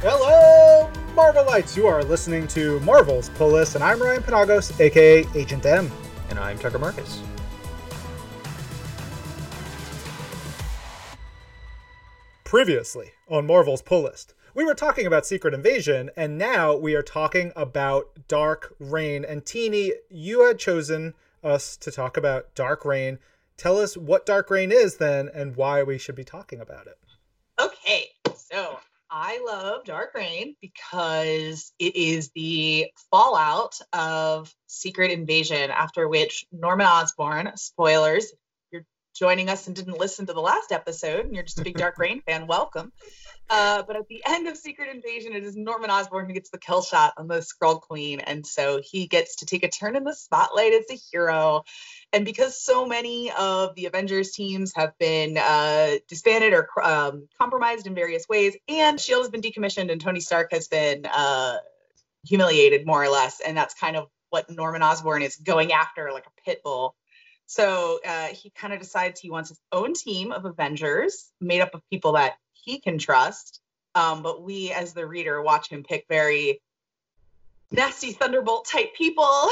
Hello, Marvelites! You are listening to Marvel's Pull List, and I'm Ryan Penagos, aka Agent M. And I'm Tucker Markus. Previously on Marvel's Pull List, we were talking about Secret Invasion, and now we are talking about Dark Reign. And Tini, you had chosen us to talk about Dark Reign. Tell us what Dark Reign is then, and why we should be talking about it. Okay, so I love Dark Reign because it is the fallout of Secret Invasion, after which Norman Osborn, spoilers, you're joining us and didn't listen to the last episode, and you're just a big Dark Reign fan, welcome. Uh, but at the end of Secret Invasion, it is Norman Osborn who gets the kill shot on the Skrull Queen, and so he gets to take a turn in the spotlight as a hero. And because so many of the Avengers teams have been uh, disbanded or um, compromised in various ways, and Shield has been decommissioned, and Tony Stark has been uh, humiliated more or less, and that's kind of what Norman Osborn is going after, like a pit bull. So uh, he kind of decides he wants his own team of Avengers made up of people that he can trust. Um, but we, as the reader, watch him pick very nasty Thunderbolt type people.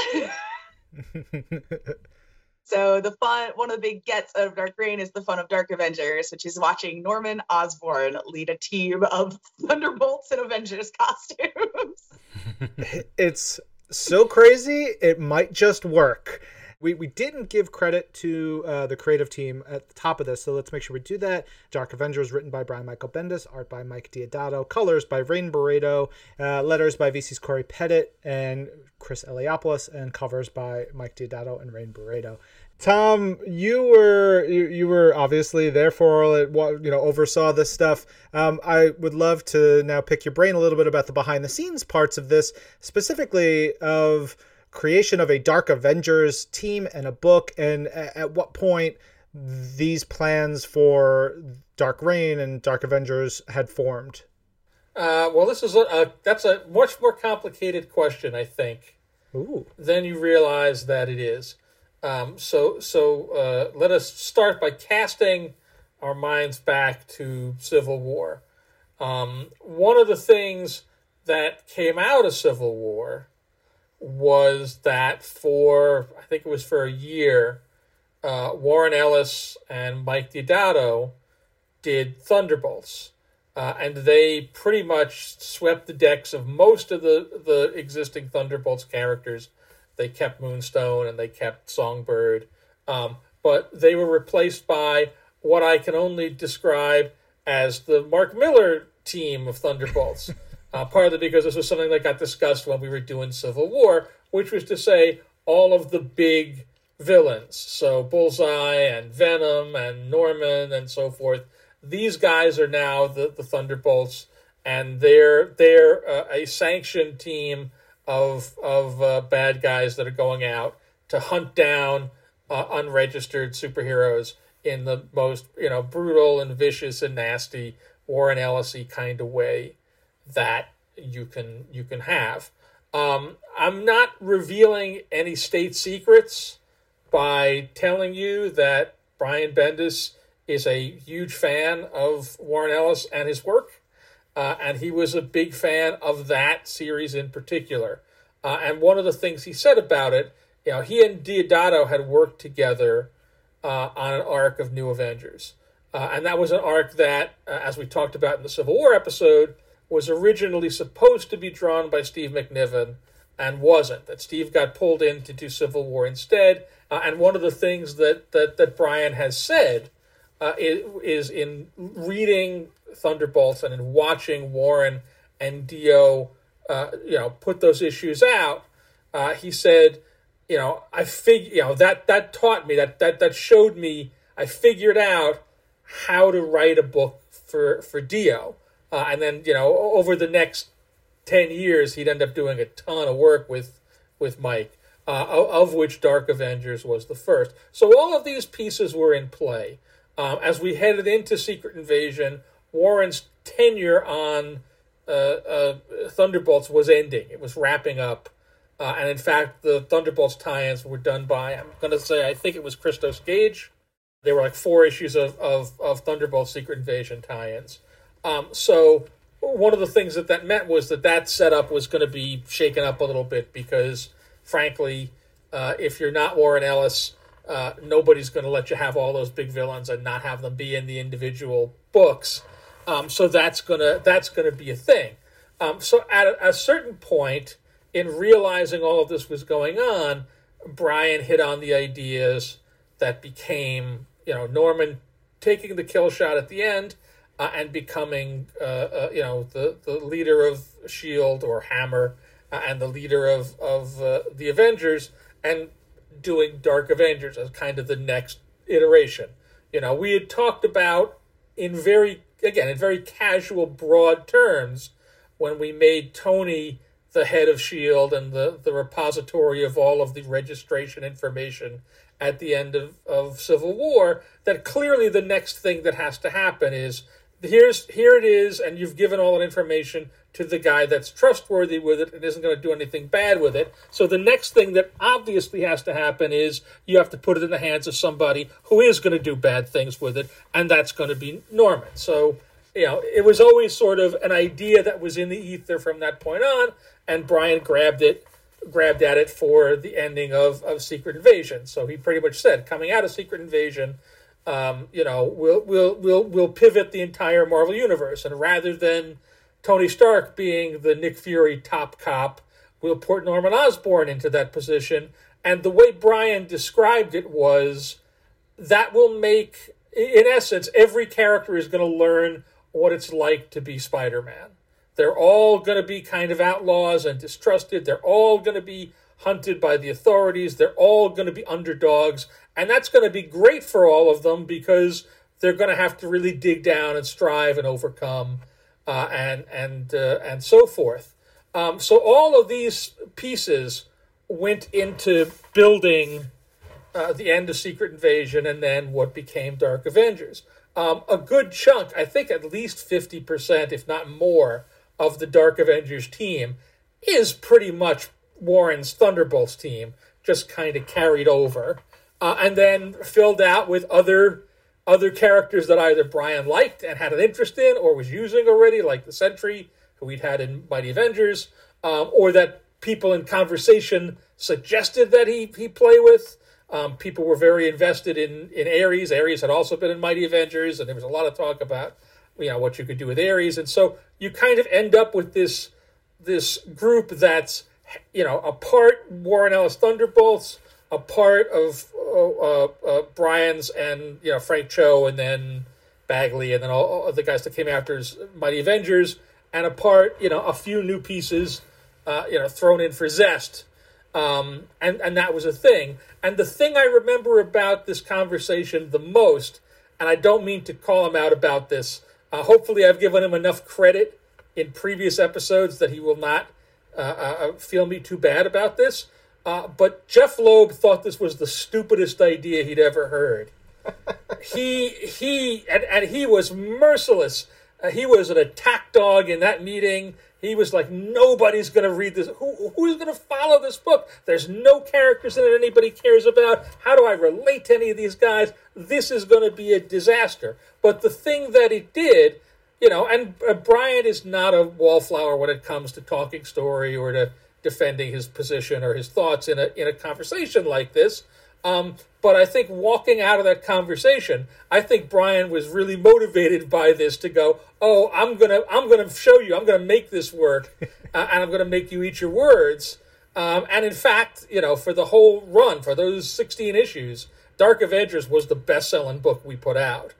so the fun, one of the big gets of Dark Reign is the fun of Dark Avengers, which is watching Norman Osborn lead a team of Thunderbolts in Avengers costumes. it's so crazy, it might just work. We, we didn't give credit to uh, the creative team at the top of this, so let's make sure we do that. Dark Avengers, written by Brian Michael Bendis, art by Mike Deodato, colors by Rain Beredo, uh, letters by VC's Corey Pettit and Chris Eliopoulos, and covers by Mike Deodato and Rain Beredo. Tom, you were you, you were obviously there for all it. You know, oversaw this stuff. Um, I would love to now pick your brain a little bit about the behind the scenes parts of this, specifically of creation of a Dark Avengers team and a book, and at what point these plans for Dark Reign and Dark Avengers had formed. Uh, well, this is a, a, that's a much more complicated question, I think, Ooh. than you realize that it is. Um, so, so uh, let us start by casting our minds back to Civil War. Um, one of the things that came out of Civil War was that for I think it was for a year, uh, Warren Ellis and Mike Deodato did Thunderbolts, uh, and they pretty much swept the decks of most of the the existing Thunderbolts characters. They kept Moonstone and they kept Songbird, um, but they were replaced by what I can only describe as the Mark Millar team of Thunderbolts. Uh, partly because this was something that got discussed when we were doing Civil War, which was to say all of the big villains, so Bullseye and Venom and Norman and so forth. These guys are now the, the Thunderbolts, and they're they're uh, a sanctioned team of of uh, bad guys that are going out to hunt down uh, unregistered superheroes in the most you know brutal and vicious and nasty Warren Ellisy kind of way that you can you can have. Um, I'm not revealing any state secrets by telling you that Brian Bendis is a huge fan of Warren Ellis and his work, uh, and he was a big fan of that series in particular. Uh, and one of the things he said about it, you know, he and Deodato had worked together uh, on an arc of New Avengers. Uh, and that was an arc that, uh, as we talked about in the Civil War episode, was originally supposed to be drawn by Steve McNiven and wasn't. That Steve got pulled in to do Civil War instead. Uh, and one of the things that, that, that Brian has said uh, is, is, in reading Thunderbolts and in watching Warren and Dio, uh, you know, put those issues out. Uh, he said, you know, I fig, you know, that that taught me that that that showed me. I figured out how to write a book for for Dio. Uh, and then, you know, over the next 10 years, he'd end up doing a ton of work with, with Mike, uh, of which Dark Avengers was the first. So all of these pieces were in play. Um, as we headed into Secret Invasion, Warren's tenure on uh, uh Thunderbolts was ending, it was wrapping up. Uh, and in fact, the Thunderbolts tie ins were done by, I'm going to say, I think it was Christos Gage. There were like four issues of, of, of Thunderbolts Secret Invasion tie ins. Um, so one of the things that that meant was that that setup was going to be shaken up a little bit because, frankly, uh, if you're not Warren Ellis, uh, nobody's going to let you have all those big villains and not have them be in the individual books. Um, so that's gonna that's gonna be a thing. Um, so at a, a, certain point in realizing all of this was going on, Brian hit on the ideas that became you know Norman taking the kill shot at the end uh, and becoming uh, uh, you know the the leader of Shield or Hammer uh, and the leader of of uh, the Avengers and doing Dark Avengers as kind of the next iteration. You know, we had talked about in very again in very casual, broad terms when we made Tony the head of Shield and the the repository of all of the registration information at the end of, of Civil War. That clearly the next thing that has to happen is here's here it is, and you've given all that information to the guy that's trustworthy with it and isn't going to do anything bad with it. So the next thing that obviously has to happen is you have to put it in the hands of somebody who is going to do bad things with it, and that's going to be Norman. So you know, it was always sort of an idea that was in the ether from that point on, and Brian grabbed it, grabbed at it for the ending of, of Secret Invasion. So he pretty much said, coming out of Secret Invasion, um, you know, we'll we'll we'll we'll pivot the entire Marvel universe, and rather than Tony Stark being the Nick Fury top cop, we'll put Norman Osborn into that position. And the way Brian described it was that will make, in essence, every character is going to learn what it's like to be Spider Man. They're all going to be kind of outlaws and distrusted. They're all going to be hunted by the authorities. They're all going to be underdogs. And that's going to be great for all of them because they're going to have to really dig down and strive and overcome uh, and and uh, and so forth. Um, so all of these pieces went into building uh, the end of Secret Invasion and then what became Dark Avengers. Um, a good chunk, I think at least 50%, if not more, of the Dark Avengers team is pretty much Warren's Thunderbolts team, just kind of carried over. Uh, and then filled out with other other characters that either Brian liked and had an interest in or was using already, like the Sentry, who we'd had in Mighty Avengers, um, or that people in conversation suggested that he, he play with. Um, people were very invested in, in Ares. Ares had also been in Mighty Avengers, and there was a lot of talk about you know what you could do with Ares. And so you kind of end up with this this group that's you know a part Warren Ellis Thunderbolts, a part of uh, uh, Brian's and you know Frank Cho, and then Bagley, and then all, all, the guys that came after his Mighty Avengers, and a part you know a few new pieces, uh, you know thrown in for zest, um, and and that was a thing. And the thing I remember about this conversation the most, and I don't mean to call him out about this. Uh, hopefully, I've given him enough credit in previous episodes that he will not uh, uh, feel me too bad about this. Uh, but Jeph Loeb thought this was the stupidest idea he'd ever heard. he he and, and he was merciless. Uh, he was an attack dog in that meeting. He was like, nobody's going to read this. Who, who's going to follow this book? There's no characters in it anybody cares about. How do I relate to any of these guys? This is going to be a disaster. But the thing that it did, you know, and uh, Brian is not a wallflower when it comes to talking story or to defending his position or his thoughts in a in a conversation like this. Um, but I think walking out of that conversation, I think Brian was really motivated by this to go, "Oh, I'm gonna I'm gonna show you, I'm gonna make this work, uh, and I'm gonna make you eat your words." Um, and in fact, you know, for the whole run, for those 16 issues, Dark Avengers was the best-selling book we put out.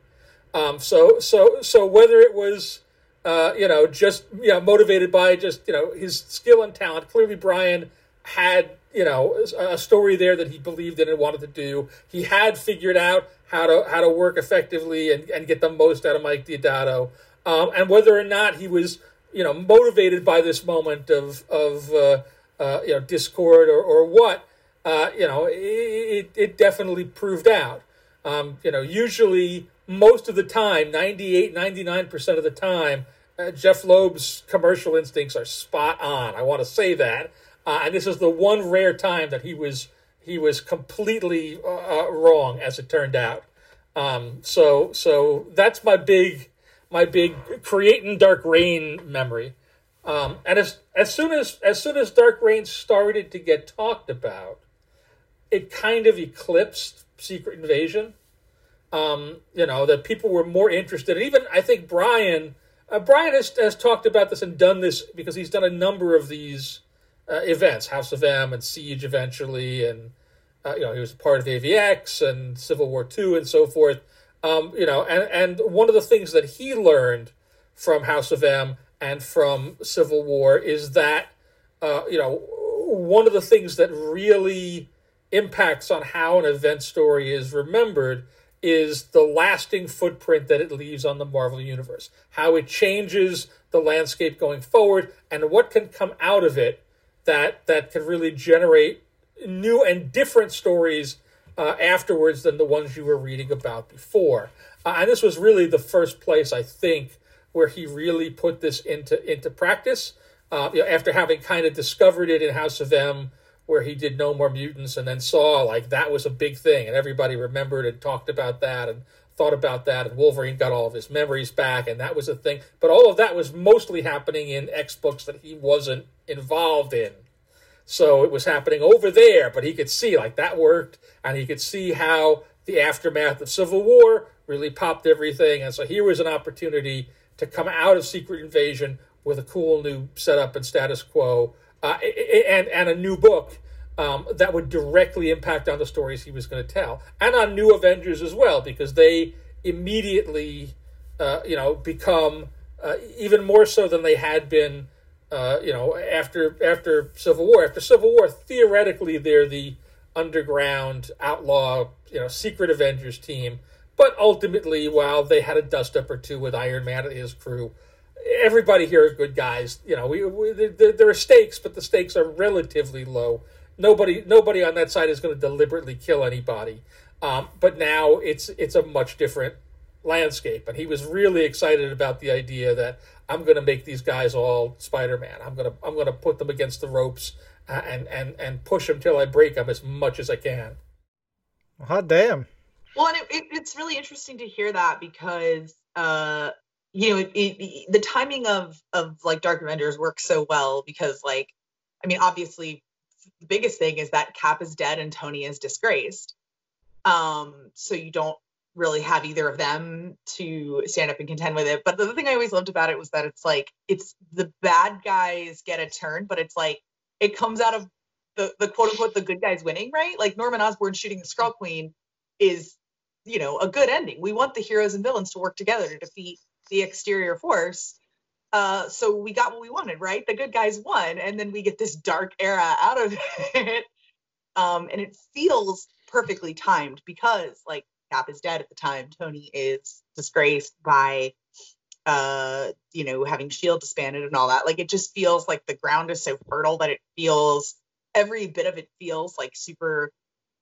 Um, so so so whether it was uh, you know, just you know, motivated by just you know his skill and talent. Clearly, Brian had you know a story there that he believed in and wanted to do. He had figured out how to how to work effectively and, and get the most out of Mike Deodato. Um, and whether or not he was you know motivated by this moment of of uh, uh, you know discord or, or what uh, you know it, it definitely proved out. Um, you know, usually most of the time, 98, 99% of the time, uh, Jeph Loeb's commercial instincts are spot on. I want to say that, uh, and this is the one rare time that he was he was completely uh, uh, wrong, as it turned out. Um, so so that's my big my big creating Dark Reign memory. Um, and as as soon as as soon as Dark Reign started to get talked about, it kind of eclipsed Secret Invasion. Um, you know that people were more interested. And even I think Brian uh, Brian has has talked about this and done this because he's done a number of these uh, events, House of M and Siege eventually, and uh, you know he was part of AVX and Civil War Two and so forth. Um, you know, and and one of the things that he learned from House of M and from Civil War is that uh, you know one of the things that really impacts on how an event story is remembered is the lasting footprint that it leaves on the Marvel universe, how it changes the landscape going forward, and what can come out of it that that can really generate new and different stories uh, afterwards than the ones you were reading about before. Uh, and this was really the first place I think where he really put this into into practice. Uh, you know, after having kind of discovered it in House of M, where he did No More Mutants, and then saw like that was a big thing, and everybody remembered and talked about that and thought about that, and Wolverine got all of his memories back, and that was a thing. But all of that was mostly happening in X books that he wasn't involved in. So it was happening over there, but he could see like that worked, and he could see how the aftermath of Civil War really popped everything. And so here was an opportunity to come out of Secret Invasion with a cool new setup and status quo, uh, and and a new book um, that would directly impact on the stories he was going to tell, and on New Avengers as well, because they immediately, uh, you know, become uh, even more so than they had been uh, you know, after after Civil War. After Civil War, theoretically, they're the underground outlaw, you know, secret Avengers team. But ultimately, while they had a dust up or two with Iron Man and his crew, everybody here are good guys. You know, we, we there, there are stakes, but the stakes are relatively low. Nobody nobody on that side is going to deliberately kill anybody. Um, but now it's it's a much different landscape, and he was really excited about the idea that I'm going to make these guys all Spider-Man. I'm going to I'm going to put them against the ropes uh, and and and push them till I break them as much as I can. Hot damn. Well, and it, it, it's really interesting to hear that because uh, you know it, the timing of of like Dark Avengers works so well because like I mean obviously the biggest thing is that Cap is dead and Tony is disgraced. Um, so you don't really have either of them to stand up and contend with it. But the thing I always loved about it was that it's like it's the bad guys get a turn, but it's like it comes out of the the quote unquote the good guys winning, right? Like Norman Osborn shooting the Skrull Queen is, you know, a good ending. We want the heroes and villains to work together to defeat the exterior force. Uh, so we got what we wanted, right? The good guys won, and then we get this dark era out of it. Um, and it feels perfectly timed because like Cap is dead at the time. Tony is disgraced by uh you know having shield disbanded and all that like it just feels like the ground is so fertile that it feels every bit of it feels like super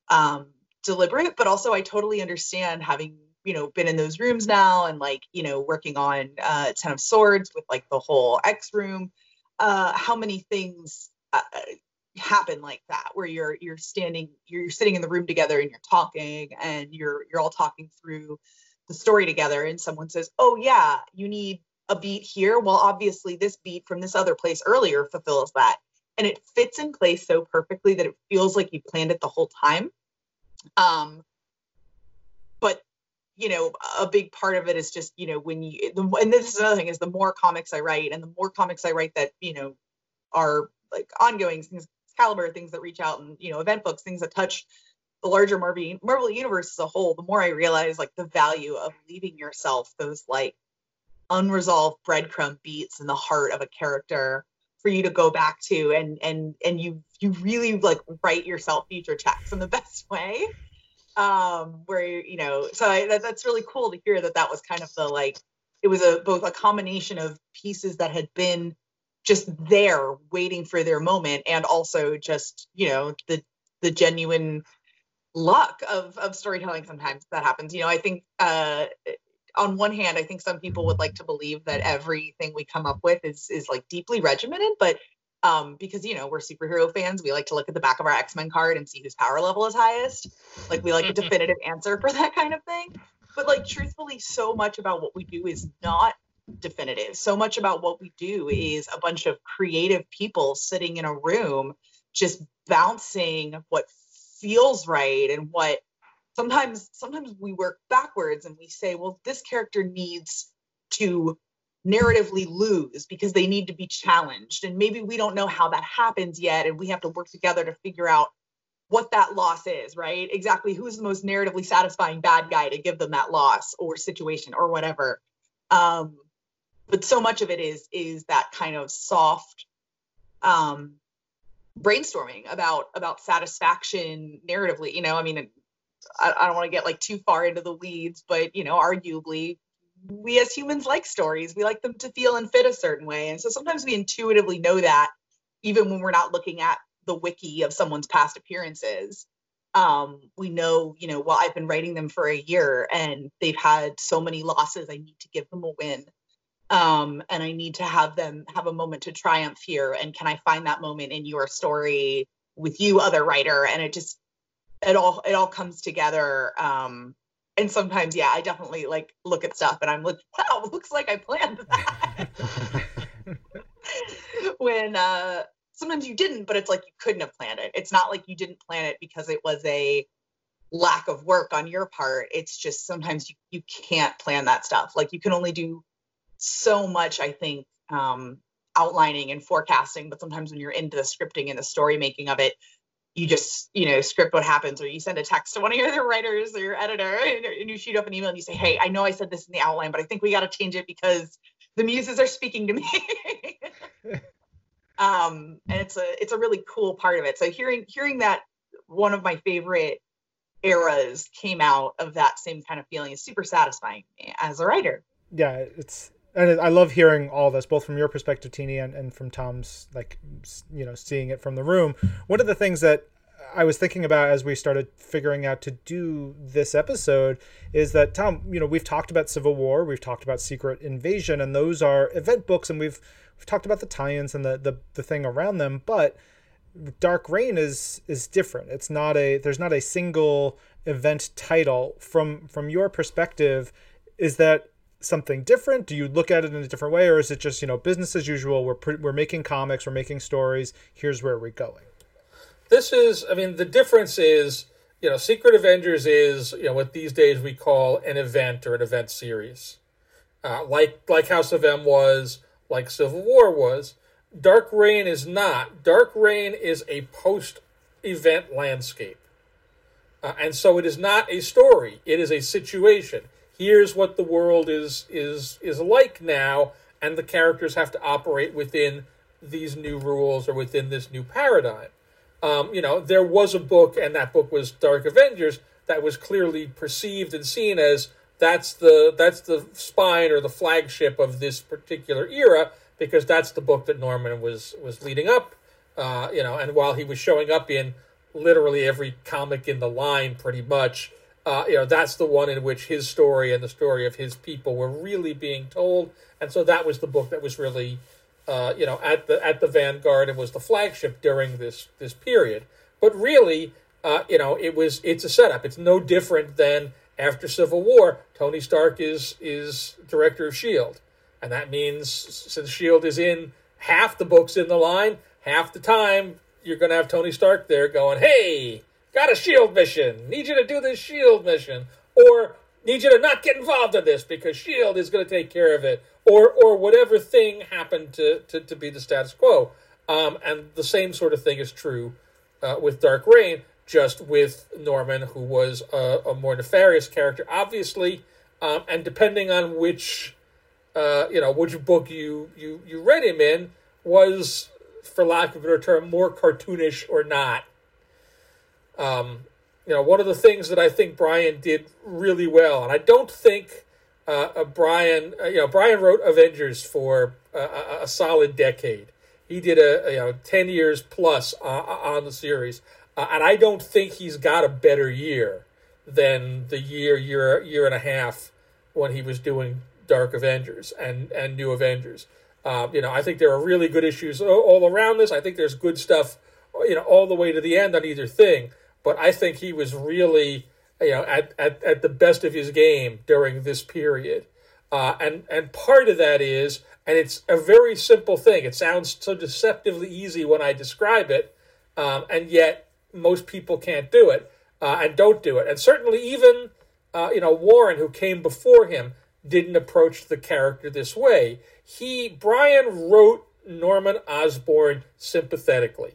um deliberate but also i totally understand having you know been in those rooms now and like you know working on uh ten of swords with like the whole x room uh how many things uh, happen like that where you're you're standing you're sitting in the room together and you're talking and you're you're all talking through the story together and someone says oh yeah you need a beat here. Well obviously this beat from this other place earlier fulfills that. And it fits in place so perfectly that it feels like you planned it the whole time. Um you know a big part of it is just you know when you the, and this is another thing is the more comics i write and the more comics i write that you know are like ongoing things caliber things that reach out and you know event books things that touch the larger marvel marvel universe as a whole the more i realize like the value of leaving yourself those like unresolved breadcrumb beats in the heart of a character for you to go back to and and and you you really like write yourself future checks in the best way um where you know so I, that, that's really cool to hear that that was kind of the like it was a both a combination of pieces that had been just there waiting for their moment and also just you know the the genuine luck of of storytelling sometimes that happens. You know i think uh on one hand i think some people would like to believe that everything we come up with is is like deeply regimented but um because you know we're superhero fans we like to look at the back of our x-men card and see whose power level is highest like we like a definitive answer for that kind of thing but like truthfully, so much about what we do is not definitive. So much about what we do is a bunch of creative people sitting in a room just bouncing what feels right and what sometimes sometimes we work backwards and we say well this character needs to narratively lose because they need to be challenged. And maybe we don't know how that happens yet and we have to work together to figure out what that loss is right? Exactly who's the most narratively satisfying bad guy to give them that loss or situation or whatever. Um but so much of it is is that kind of soft um brainstorming about about satisfaction narratively you know? I mean I, I don't want to get like too far into the weeds but you know arguably we as humans like stories. We like them to feel and fit a certain way. And so sometimes we intuitively know that even when we're not looking at the wiki of someone's past appearances. Um, we know, you know, well, I've been writing them for a year and they've had so many losses. I need to give them a win. Um, and I need to have them have a moment to triumph here. And can I find that moment in your story with you, other writer? And it just it all it all comes together um and sometimes yeah i definitely like look at stuff and i'm like wow looks like i planned that. When uh sometimes you didn't but it's like you couldn't have planned it. It's not like you didn't plan it because it was a lack of work on your part. It's just sometimes you, you can't plan that stuff. Like you can only do so much i think um outlining and forecasting but sometimes when you're into the scripting and the story making of it you just you know script what happens or you send a text to one of your other writers or your editor and, you shoot up an email and you say hey i know i said this in the outline but i think we got to change it because the muses are speaking to me. Um and it's a it's a really cool part of it. So hearing hearing that one of my favorite eras came out of that same kind of feeling is super satisfying as a writer. Yeah it's and I love hearing all this, both from your perspective, Tini, and, and from Tom's, like, you know, seeing it from the room. One of the things that I was thinking about as we started figuring out to do this episode is that, Tom, you know, we've talked about Civil War, we've talked about Secret Invasion, and those are event books, and we've, we've talked about the tie-ins and the, the, the thing around them, but Dark Reign is is different. It's not a there's not a single event title from from your perspective is that something different? Do you look at it in a different way, or is it just you know business as usual? We're pre- we're making comics, we're making stories. Here's where we're going. This is, I mean, the difference is, you know, Secret Avengers is you know what these days we call an event or an event series, uh, like like House of M was, like Civil War was. Dark Reign is not. Dark Reign is a post-event landscape. Uh, and so it is not a story. It is a situation here's what the world is is is like now and the characters have to operate within these new rules or within this new paradigm. Um, you know there was a book and that book was dark avengers that was clearly perceived and seen as that's the that's the spine or the flagship of this particular era because that's the book that norman was was leading up uh, you know and while he was showing up in literally every comic in the line pretty much uh, you know, that's the one in which his story and the story of his people were really being told, and so that was the book that was really, uh, you know, at the at the vanguard and was the flagship during this this period. But really, uh, you know, it was it's a setup. It's no different than after Civil War. Tony Stark is is director of Shield, and that means since Shield is in half the books in the line, half the time you're going to have Tony Stark there going, "Hey." Got a shield mission. Need you to do this shield mission. Or need you to not get involved in this because shield is going to take care of it. Or or whatever thing happened to, to, to be the status quo. Um, and the same sort of thing is true uh, with Dark Reign, just with Norman, who was a, a more nefarious character, obviously, um, and depending on which uh, you know which book you, you you read him in, was, for lack of a better term, more cartoonish or not. Um, you know, one of the things that I think Brian did really well, and I don't think uh, uh, Brian, uh, you know, Brian wrote Avengers for a, a, solid decade. He did a, you know ten years plus uh, uh on the series, uh, and I don't think he's got a better year than the year year year and a half when he was doing Dark Avengers and and New Avengers. Um, you know, I think there are really good issues all around this. I think there's good stuff, you know, all the way to the end on either thing but I think he was really you know, at, at, at the best of his game during this period. Uh, and, and part of that is, and it's a very simple thing. It sounds so deceptively easy when I describe it, um, and yet most people can't do it uh, and don't do it. And certainly, even uh, you know Warren, who came before him, didn't approach the character this way. He Brian wrote Norman Osborn sympathetically.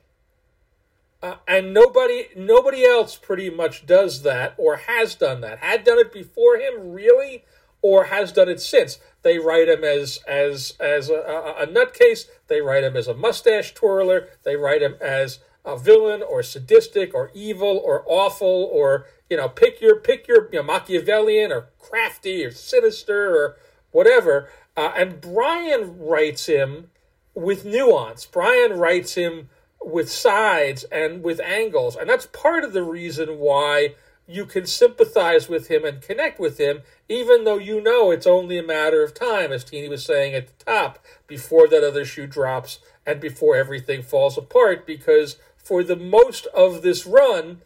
Uh, and nobody nobody else pretty much does that or has done that. Had done it before him really or has done it since. They write him as as as a, a, nutcase. They write him as a mustache twirler. They write him as a villain or sadistic or evil or awful or you know pick your pick your you know, machiavellian or crafty or sinister or whatever. Uh, and brian writes him with nuance. Brian writes him with sides and with angles. And that's part of the reason why you can sympathize with him and connect with him, even though you know it's only a matter of time, as Tini was saying at the top, before that other shoe drops and before everything falls apart. Because for the most of this run,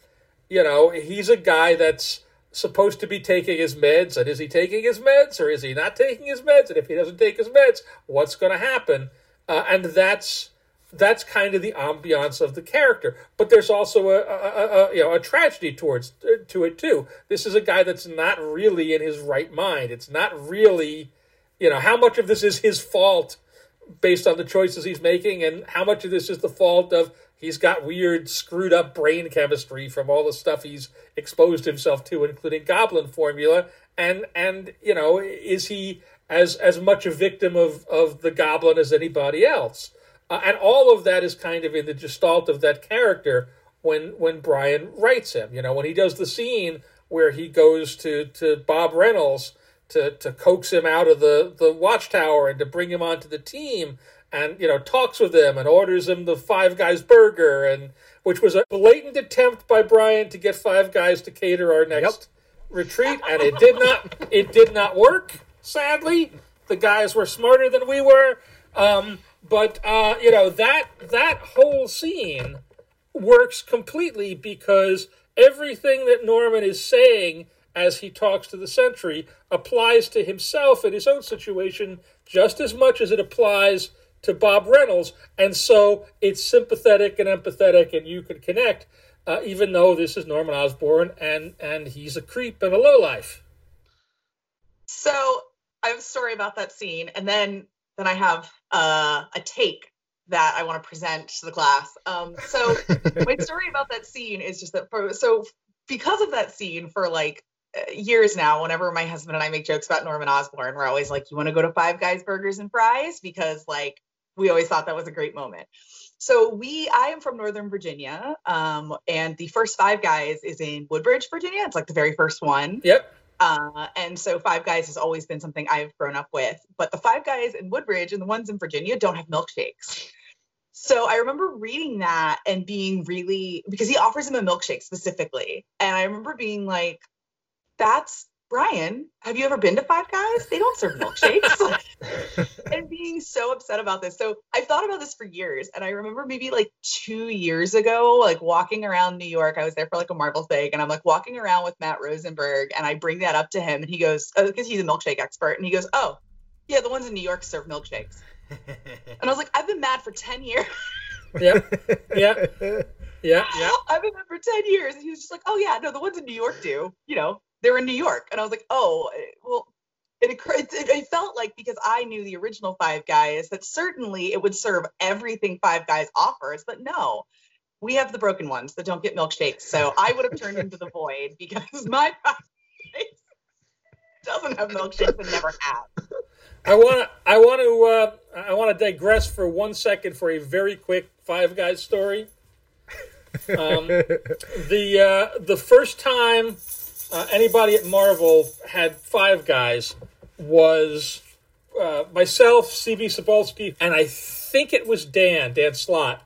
you know, he's a guy that's supposed to be taking his meds. And is he taking his meds or is he not taking his meds? And if he doesn't take his meds, what's going to happen? Uh, and that's that's kind of the ambiance of the character. But there's also a, a, a, you know a tragedy towards to it too. This is a guy that's not really in his right mind. It's not really, you know, how much of this is his fault based on the choices he's making, and how much of this is the fault of he's got weird, screwed up brain chemistry from all the stuff he's exposed himself to, including goblin formula. And and you know, is he as as much a victim of of the goblin as anybody else? Uh, and all of that is kind of in the gestalt of that character when when Brian writes him. You know, when he does the scene where he goes to, to Bob Reynolds to, to coax him out of the, the watchtower and to bring him onto the team and, you know, talks with him and orders him the Five Guys burger and which was a blatant attempt by Brian to get Five Guys to cater our next yep. retreat, and it did not it did not work, sadly. The guys were smarter than we were. Um, but uh, you know that that whole scene works completely because everything that Norman is saying as he talks to the sentry applies to himself in his own situation just as much as it applies to Bob Reynolds, and so it's sympathetic and empathetic, and you can connect, uh, even though this is Norman Osborn and and he's a creep and a lowlife. So I'm sorry about that scene, and then then I have uh, a take that I want to present to the class. Um, so my story about that scene is just that for so because of that scene for like uh, years now, whenever my husband and I make jokes about Norman Osborn, we're always like, "You want to go to Five Guys Burgers and Fries?" Because like we always thought that was a great moment. So we, I am from Northern Virginia, um, and the first Five Guys is in Woodbridge, Virginia. It's like the very first one. Yep. Uh, and so Five Guys has always been something I've grown up with. But the Five Guys in Woodbridge and the ones in Virginia don't have milkshakes. So I remember reading that and being really because he offers him a milkshake specifically. And I remember being like, that's Brian, have you ever been to Five Guys? They don't serve milkshakes. and being so upset about this. So I've thought about this for years. And I remember maybe like two years ago, like walking around New York, I was there for like a Marvel thing. And I'm like walking around with Matt Rosenberg. And I bring that up to him. And he goes, because oh, he's a milkshake expert. And he goes, oh, yeah, the ones in New York serve milkshakes. and I was like, I've been mad for 10 years. yeah. Yeah. Yeah. Yeah. I've been mad for 10 years. And he was just like, oh, yeah, no, the ones in New York do, you know, they're in New York. And I was like, oh, eh, well, it, it, it, felt like because I knew the original Five Guys that certainly it would serve everything Five Guys offers, but no, we have the broken ones that don't get milkshakes. So I would have turned into the void because my Five Guys doesn't have milkshakes and never have. I want to I want to uh, I want to digress for one second for a very quick Five Guys story. Um, the uh, the first time uh, anybody at Marvel had Five Guys was uh, myself, CB Cebulski, and I think it was Dan, Dan Slott.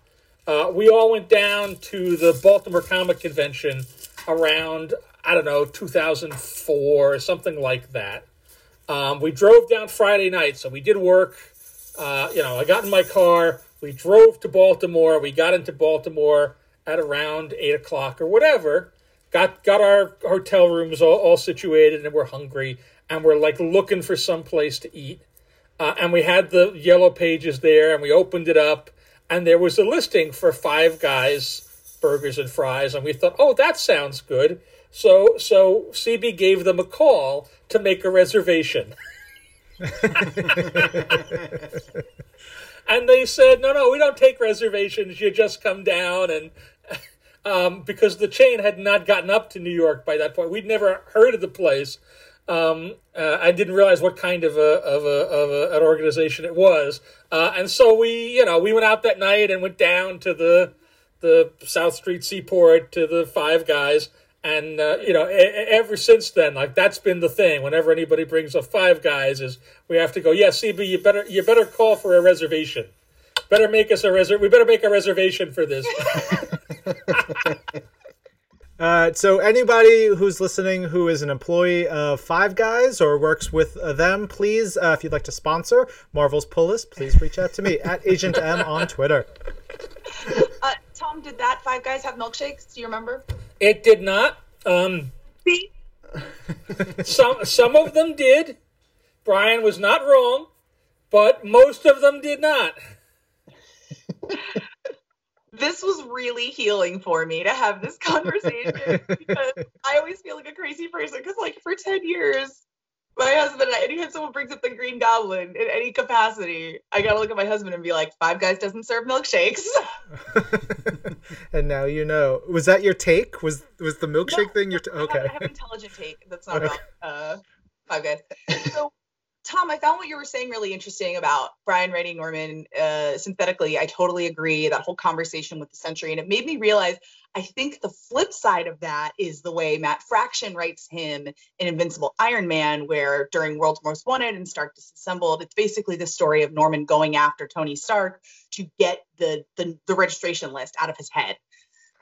Uh, we all went down to the Baltimore Comic Convention around, I don't know, 2004 or something like that. Um, we drove down Friday night, so we did work. Uh, you know, I got in my car. We drove to Baltimore. We got into Baltimore at around 8 o'clock or whatever got got our hotel rooms all, all situated, and we're hungry, and we're like looking for some place to eat. Uh, and we had the yellow pages there, and we opened it up, and there was a listing for Five Guys burgers and fries, and we thought, oh, that sounds good. So so CB gave them a call to make a reservation. and they said, no, no, we don't take reservations. You just come down and. Um, because the chain had not gotten up to New York by that point. We'd never heard of the place. Um, uh, I didn't realize what kind of a of a of a, an organization it was, uh, and so we, you know, we went out that night and went down to the the South Street Seaport to the Five Guys, and uh, you know, ever since then, like that's been the thing. Whenever anybody brings up Five Guys, is we have to go. Yes, yeah, CB, you better you better call for a reservation. Better make us a reserv. We better make a reservation for this. Uh, so anybody who's listening who is an employee of Five Guys or works with uh, them, please, uh, if you'd like to sponsor Marvel's Pull List, please reach out to me at Agent M on Twitter. Uh, Tom, did that Five Guys have milkshakes? Do you remember? It did not. Um, some some of them did. Brian was not wrong, but most of them did not. this was really healing for me to have this conversation because I always feel like a crazy person because like for 10 years my husband anytime someone brings up the green goblin in any capacity i gotta look at my husband and be like five guys doesn't serve milkshakes. And now you know. Was that your take? Was was the milkshake no, thing your t- okay I have, I have intelligent take that's not okay. about uh five guys. So Tom, I found what you were saying really interesting about Brian writing Norman uh, synthetically. I totally agree. That whole conversation with the Sentry, and it made me realize. I think the flip side of that is the way Matt Fraction writes him in Invincible Iron Man, where during World's Most Wanted and Stark Disassembled, it's basically the story of Norman going after Tony Stark to get the the, the registration list out of his head.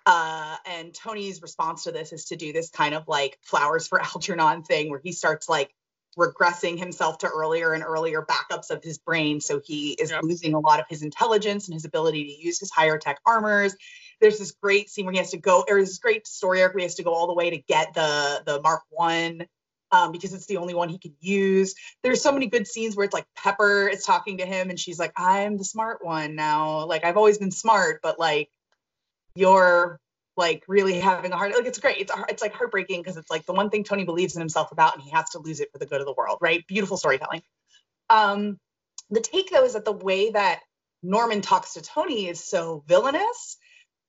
Uh, and Tony's response to this is to do this kind of like flowers for Algernon thing where he starts like regressing himself to earlier and earlier backups of his brain. So he is yep. losing a lot of his intelligence and his ability to use his higher tech armors. There's this great scene where he has to go, or this great story arc where he has to go all the way to get the the Mark One. Um, because it's the only one he can use. There's so many good scenes where it's like Pepper is talking to him and she's like, I'm the smart one now. Like I've always been smart, but like you're like really having a hard like it's great. It's it's like heartbreaking because it's like the one thing tony believes in himself about and he has to lose it for the good of the world right? Beautiful storytelling. Um the take though is that the way that norman talks to tony is so villainous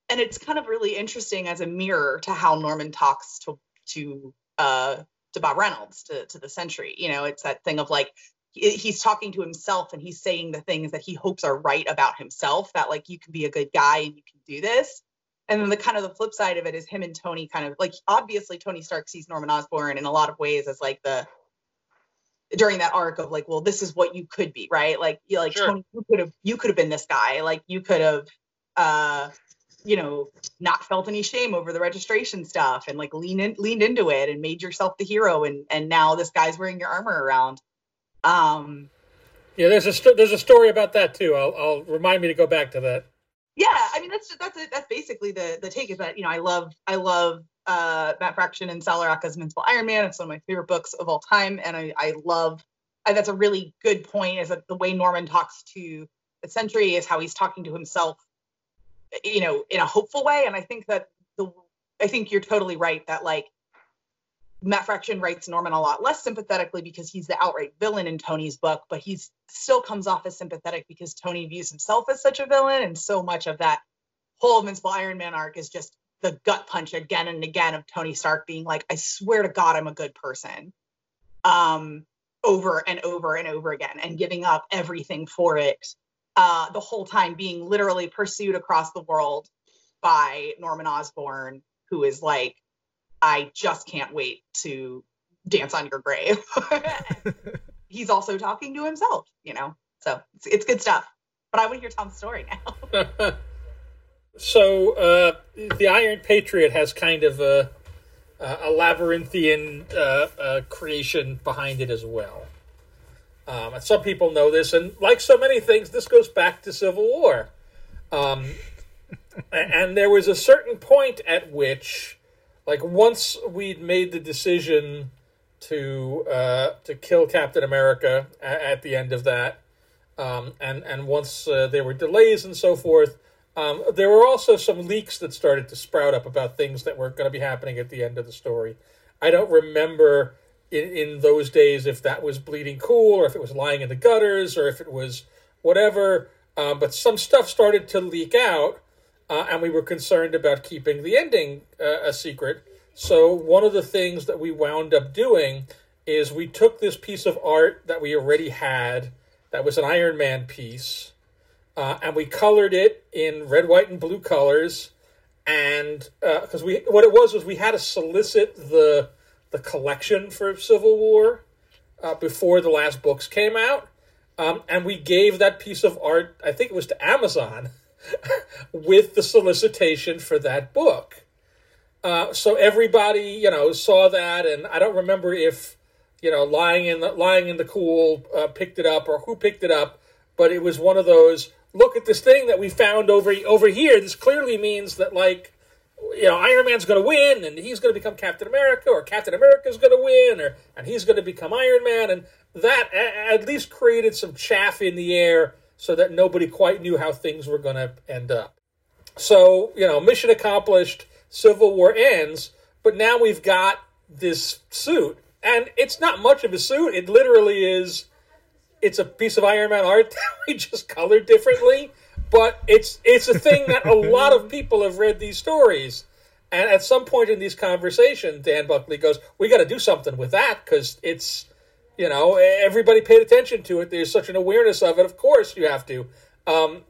and it's kind of really interesting as a mirror to how norman talks to to uh to bob reynolds to, to the Sentry you know it's that thing of like he's talking to himself and he's saying the things that he hopes are right about himself that like you can be a good guy and you can do this and then the kind of the flip side of it is him and Tony kind of like obviously Tony Stark sees Norman Osborn in a lot of ways as like the during that arc of like, well, this is what you could be, right? Like you like sure. Tony, you could have you could have been this guy. Like you could have uh you know not felt any shame over the registration stuff and like lean in, leaned into it and made yourself the hero and and now this guy's wearing your armor around um yeah there's a st- there's a story about that too i'll i'll remind me to go back to that yeah i mean that's that's that's basically the the take is that you know i love i love uh matt fraction and sal invincible iron man. It's one of my favorite books of all time and i i love I, that's a really good point is that the way norman talks to the Sentry is how he's talking to himself you know in a hopeful way and i think that the i think you're totally right that like Matt Fraction writes Norman a lot less sympathetically because he's the outright villain in Tony's book, but he still comes off as sympathetic because Tony views himself as such a villain, and so much of that whole Invincible Iron Man arc is just the gut punch again and again of Tony Stark being like, "I swear to God, I'm a good person," um, over and over and over again, and giving up everything for it. Uh, the whole time being literally pursued across the world by Norman Osborn, who is like I just can't wait to dance on your grave. he's also talking to himself, you know. So it's, it's good stuff. But I want to hear Tom's story now. so uh, the Iron Patriot has kind of a, a labyrinthian uh, uh, creation behind it as well. Um, and some people know this, and like so many things, this goes back to Civil War. Um, and there was a certain point at which like once we'd made the decision to uh, to kill Captain America at, at the end of that, um, and and once uh, there were delays and so forth, um, there were also some leaks that started to sprout up about things that were going to be happening at the end of the story. I don't remember in, in those days if that was bleeding cool or if it was lying in the gutters or if it was whatever. Uh, but some stuff started to leak out, uh, and we were concerned about keeping the ending uh, a secret. So one of the things that we wound up doing is we took this piece of art that we already had, that was an Iron Man piece, uh, and we colored it in red, white, and blue colors. And because we, what it was was we had to solicit the the collection for Civil War uh, before the last books came out, um, and we gave that piece of art, I think it was to Amazon, with the solicitation for that book. Uh, so everybody, you know, saw that, and I don't remember if, you know, lying in the Bleeding Cool uh, picked it up or who picked it up, but it was one of those. Look at this thing that we found over over here. This clearly means that like, you know, Iron Man's going to win, and he's going to become Captain America, or Captain America's going to win, or and he's going to become Iron Man, and that at least created some chaff in the air so that nobody quite knew how things were going to end up. So, you know, mission accomplished, Civil War ends, but now we've got this suit. And it's not much of a suit. It literally is it's a piece of Iron Man art that we just colored differently, but it's it's a thing that a lot of people have read these stories. And at some point in these conversations, Dan Buckley goes, "We got to do something with that because it's you know, everybody paid attention to it. There's such an awareness of it. Of course, you have to. Um,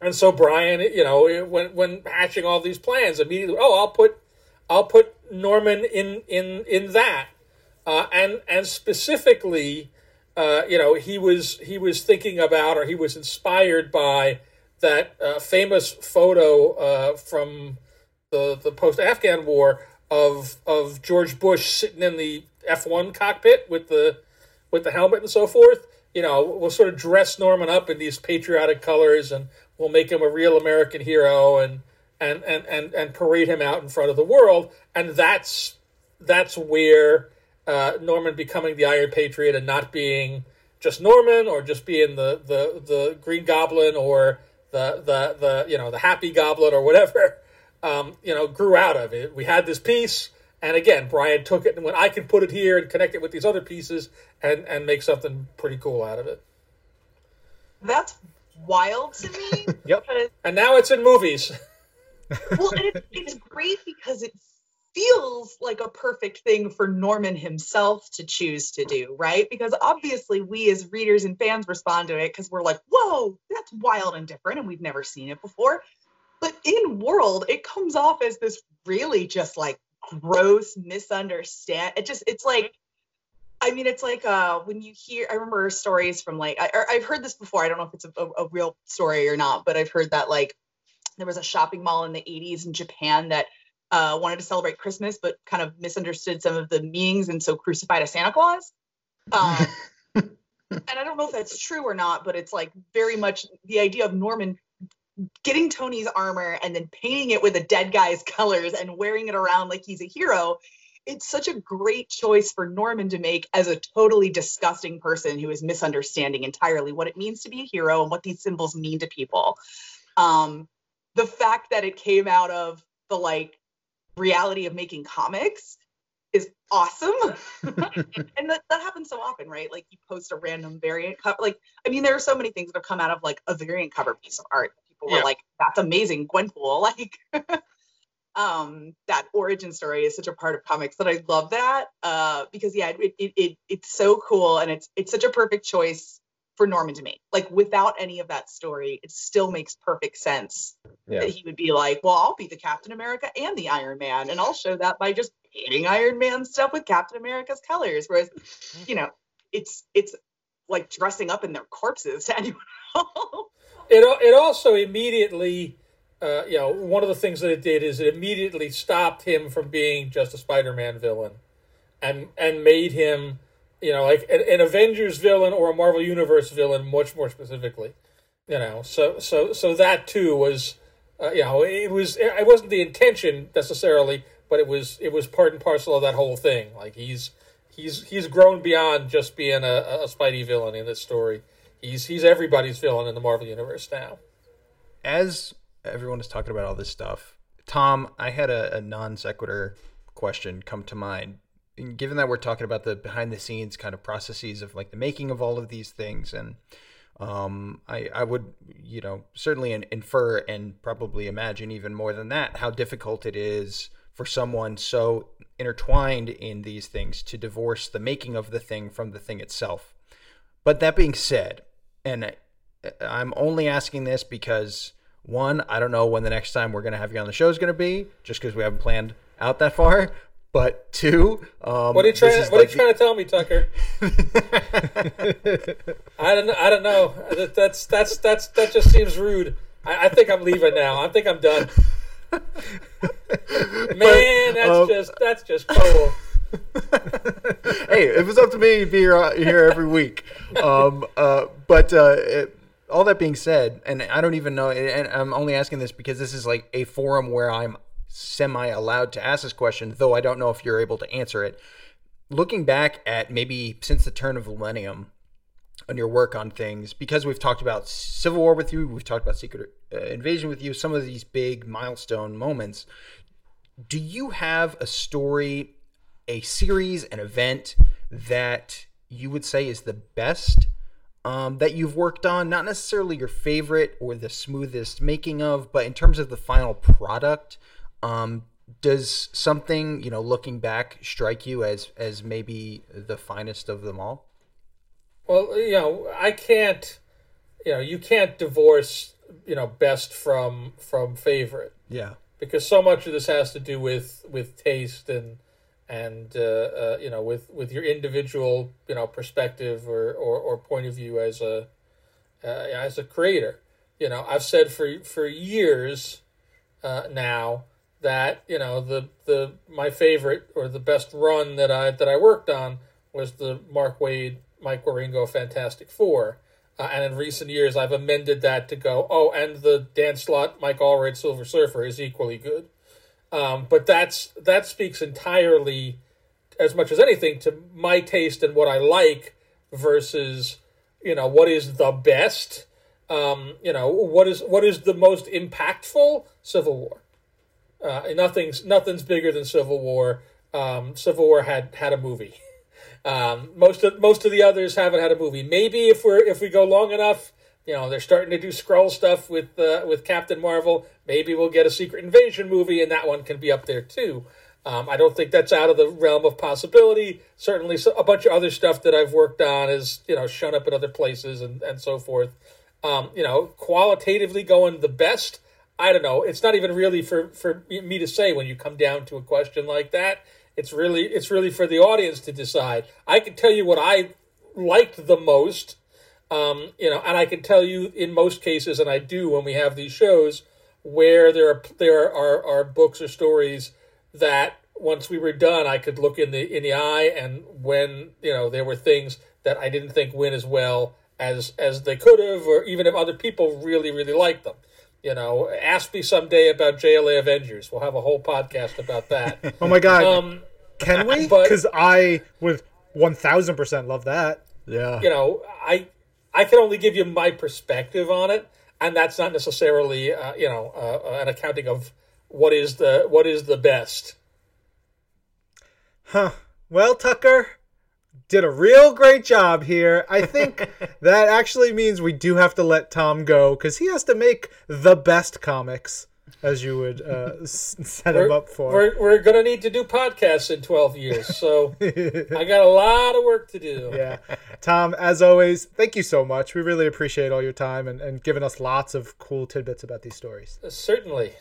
and so Brian, you know, when when hatching all these plans, immediately, oh, I'll put, I'll put Norman in in in that, uh, and and specifically, uh, you know, he was he was thinking about or he was inspired by that uh, famous photo uh, from the the post Afghan war of of George Bush sitting in the F1 cockpit with the with the helmet and so forth. You know, we'll sort of dress Norman up in these patriotic colors and we'll make him a real American hero and and and and, and parade him out in front of the world. And that's that's where uh, Norman becoming the Iron Patriot and not being just Norman or just being the the the Green Goblin or the the the you know the Happy Goblin or whatever. Um, you know, grew out of it. We had this piece and again, Brian took it and went, I can put it here and connect it with these other pieces and, and make something pretty cool out of it. That's wild to me. yep. And now it's in movies. well, it, it's great because it feels like a perfect thing for Norman himself to choose to do, right? Because obviously we as readers and fans respond to it because we're like, whoa, that's wild and different and we've never seen it before. But in world, it comes off as this really just like gross misunderstand it just it's like I mean, it's like uh, when you hear. I remember stories from like I, have heard this before. I don't know if it's a, a, a, real story or not, but I've heard that like there was a shopping mall in the '80s in Japan that uh, wanted to celebrate Christmas, but kind of misunderstood some of the meanings and so crucified a Santa Claus. Um, and I don't know if that's true or not, but it's like very much the idea of Norman getting Tony's armor and then painting it with a dead guy's colors and wearing it around like he's a hero. It's such a great choice for Norman to make as a totally disgusting person who is misunderstanding entirely what it means to be a hero and what these symbols mean to people. Um, the fact that it came out of the like reality of making comics is awesome. and that, that happens so often, right? Like you post a random variant cover. Like, I mean, there are so many things that have come out of like a variant cover piece of art people yeah. were like, that's amazing, Gwenpool. Like um that origin story is such a part of comics that I love that. Uh because yeah, it, it, it it's so cool and it's it's such a perfect choice for Norman to make. Like without any of that story, it still makes perfect sense yeah. that he would be like, well, I'll be the Captain America and the Iron Man, and I'll show that by just painting Iron Man stuff with Captain America's colors. Whereas, you know, it's it's like dressing up in their corpses to anyone else it it also immediately, uh, you know, one of the things that it did is it immediately stopped him from being just a Spider-Man villain, and and made him, you know, like an, an Avengers villain or a Marvel Universe villain, much more specifically. You know, so so so that too was, uh, you know, it was it wasn't the intention necessarily, but it was it was part and parcel of that whole thing. Like he's he's he's grown beyond just being a, a Spidey villain in this story. He's he's everybody's villain in the Marvel universe now. As everyone is talking about all this stuff, Tom, I had a, a non sequitur question come to mind. And given that we're talking about the behind the scenes kind of processes of like the making of all of these things, and um, I, I would, you know, certainly infer and probably imagine even more than that how difficult it is for someone so intertwined in these things to divorce the making of the thing from the thing itself. But that being said, and I'm only asking this because one, I don't know when the next time we're going to have you on the show is going to be, just because we haven't planned out that far. But two, um, what are you trying? What like are you trying to tell me, Tucker? I don't. I don't know. That's that's that's that just seems rude. I, I think I'm leaving now. I think I'm done. Man, that's um, just that's just cool. hey, if it's up to me, be here, here every week. Um, uh, but uh, it, all that being said, and I don't even know, and I'm only asking this because this is like a forum where I'm semi allowed to ask this question, though I don't know if you're able to answer it. Looking back at maybe since the turn of the millennium on your work on things, because we've talked about Civil War with you, we've talked about Secret uh, Invasion with you, some of these big milestone moments. Do you have a story, a series, an event that you would say is the best um, that you've worked on? Not necessarily your favorite or the smoothest making of, but in terms of the final product, um, does something you know, looking back, strike you as as maybe the finest of them all? Well, you know, I can't. You know, you can't divorce you know best from from favorite. Yeah. Because so much of this has to do with with taste and and uh, uh, you know with with your individual you know perspective or or, or point of view as a uh, as a creator. You know, I've said for for years uh, now that you know the the my favorite or the best run that I that I worked on was the Mark Waid Mike Wieringo Fantastic Four. Uh, and in recent years, I've amended that to go, oh, and the Dan Slott Mike Allred Silver Surfer is equally good. Um, but that's that speaks entirely, as much as anything, to my taste and what I like versus, you know, what is the best. Um, you know, what is what is the most impactful Civil War. Uh, nothing's nothing's bigger than Civil War. Um, Civil War had had a movie. Um, most of most of the others haven't had a movie. Maybe if we're if we go long enough, you know, they're starting to do Skrull stuff with uh, with Captain Marvel. Maybe we'll get a Secret Invasion movie, and that one can be up there too. Um, I don't think that's out of the realm of possibility. Certainly, a bunch of other stuff that I've worked on is you know shown up in other places and and so forth. Um, you know, qualitatively going the best. I don't know. It's not even really for for me to say when you come down to a question like that. It's really it's really for the audience to decide. I can tell you what I liked the most, um, you know, and I can tell you in most cases, and I do when we have these shows, where there are there are, are books or stories that once we were done, I could look in the in the eye, and when you know there were things that I didn't think went as well as as they could have, or even if other people really really liked them. You know, ask me someday about JLA Avengers. We'll have a whole podcast about that. oh my god! Um, Can we? Because I would one thousand percent love that. Yeah. You know, I I can only give you my perspective on it, and that's not necessarily uh, you know uh, an accounting of what is the what is the best. Huh. Well, Tucker, did a real great job here. I think that actually means we do have to let Tom go because he has to make the best comics, as you would uh, set we're, him up for. We're, we're going to need to do podcasts in 12 years, so I got a lot of work to do. Yeah. Tom, as always, thank you so much. We really appreciate all your time and, and giving us lots of cool tidbits about these stories. Uh, certainly.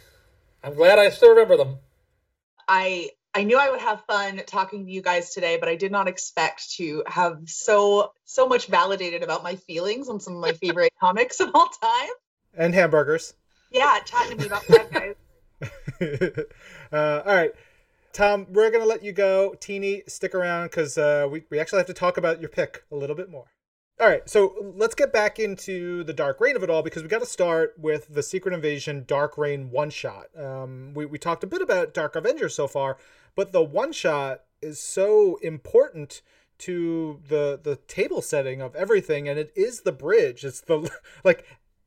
I'm glad I still remember them. I I knew I would have fun talking to you guys today, but I did not expect to have so so much validated about my feelings on some of my favorite comics of all time. And hamburgers. Yeah, chatting to me about that, guys. uh, all right. Tom, we're going to let you go. Tini, stick around because uh, we, we actually have to talk about your pick a little bit more. All right, so let's get back into the Dark Reign of it all because we got to start with the Secret Invasion Dark Reign one shot. Um, we, we talked a bit about Dark Avengers so far, but the one shot is so important to the the table setting of everything, and it is the bridge. It's the like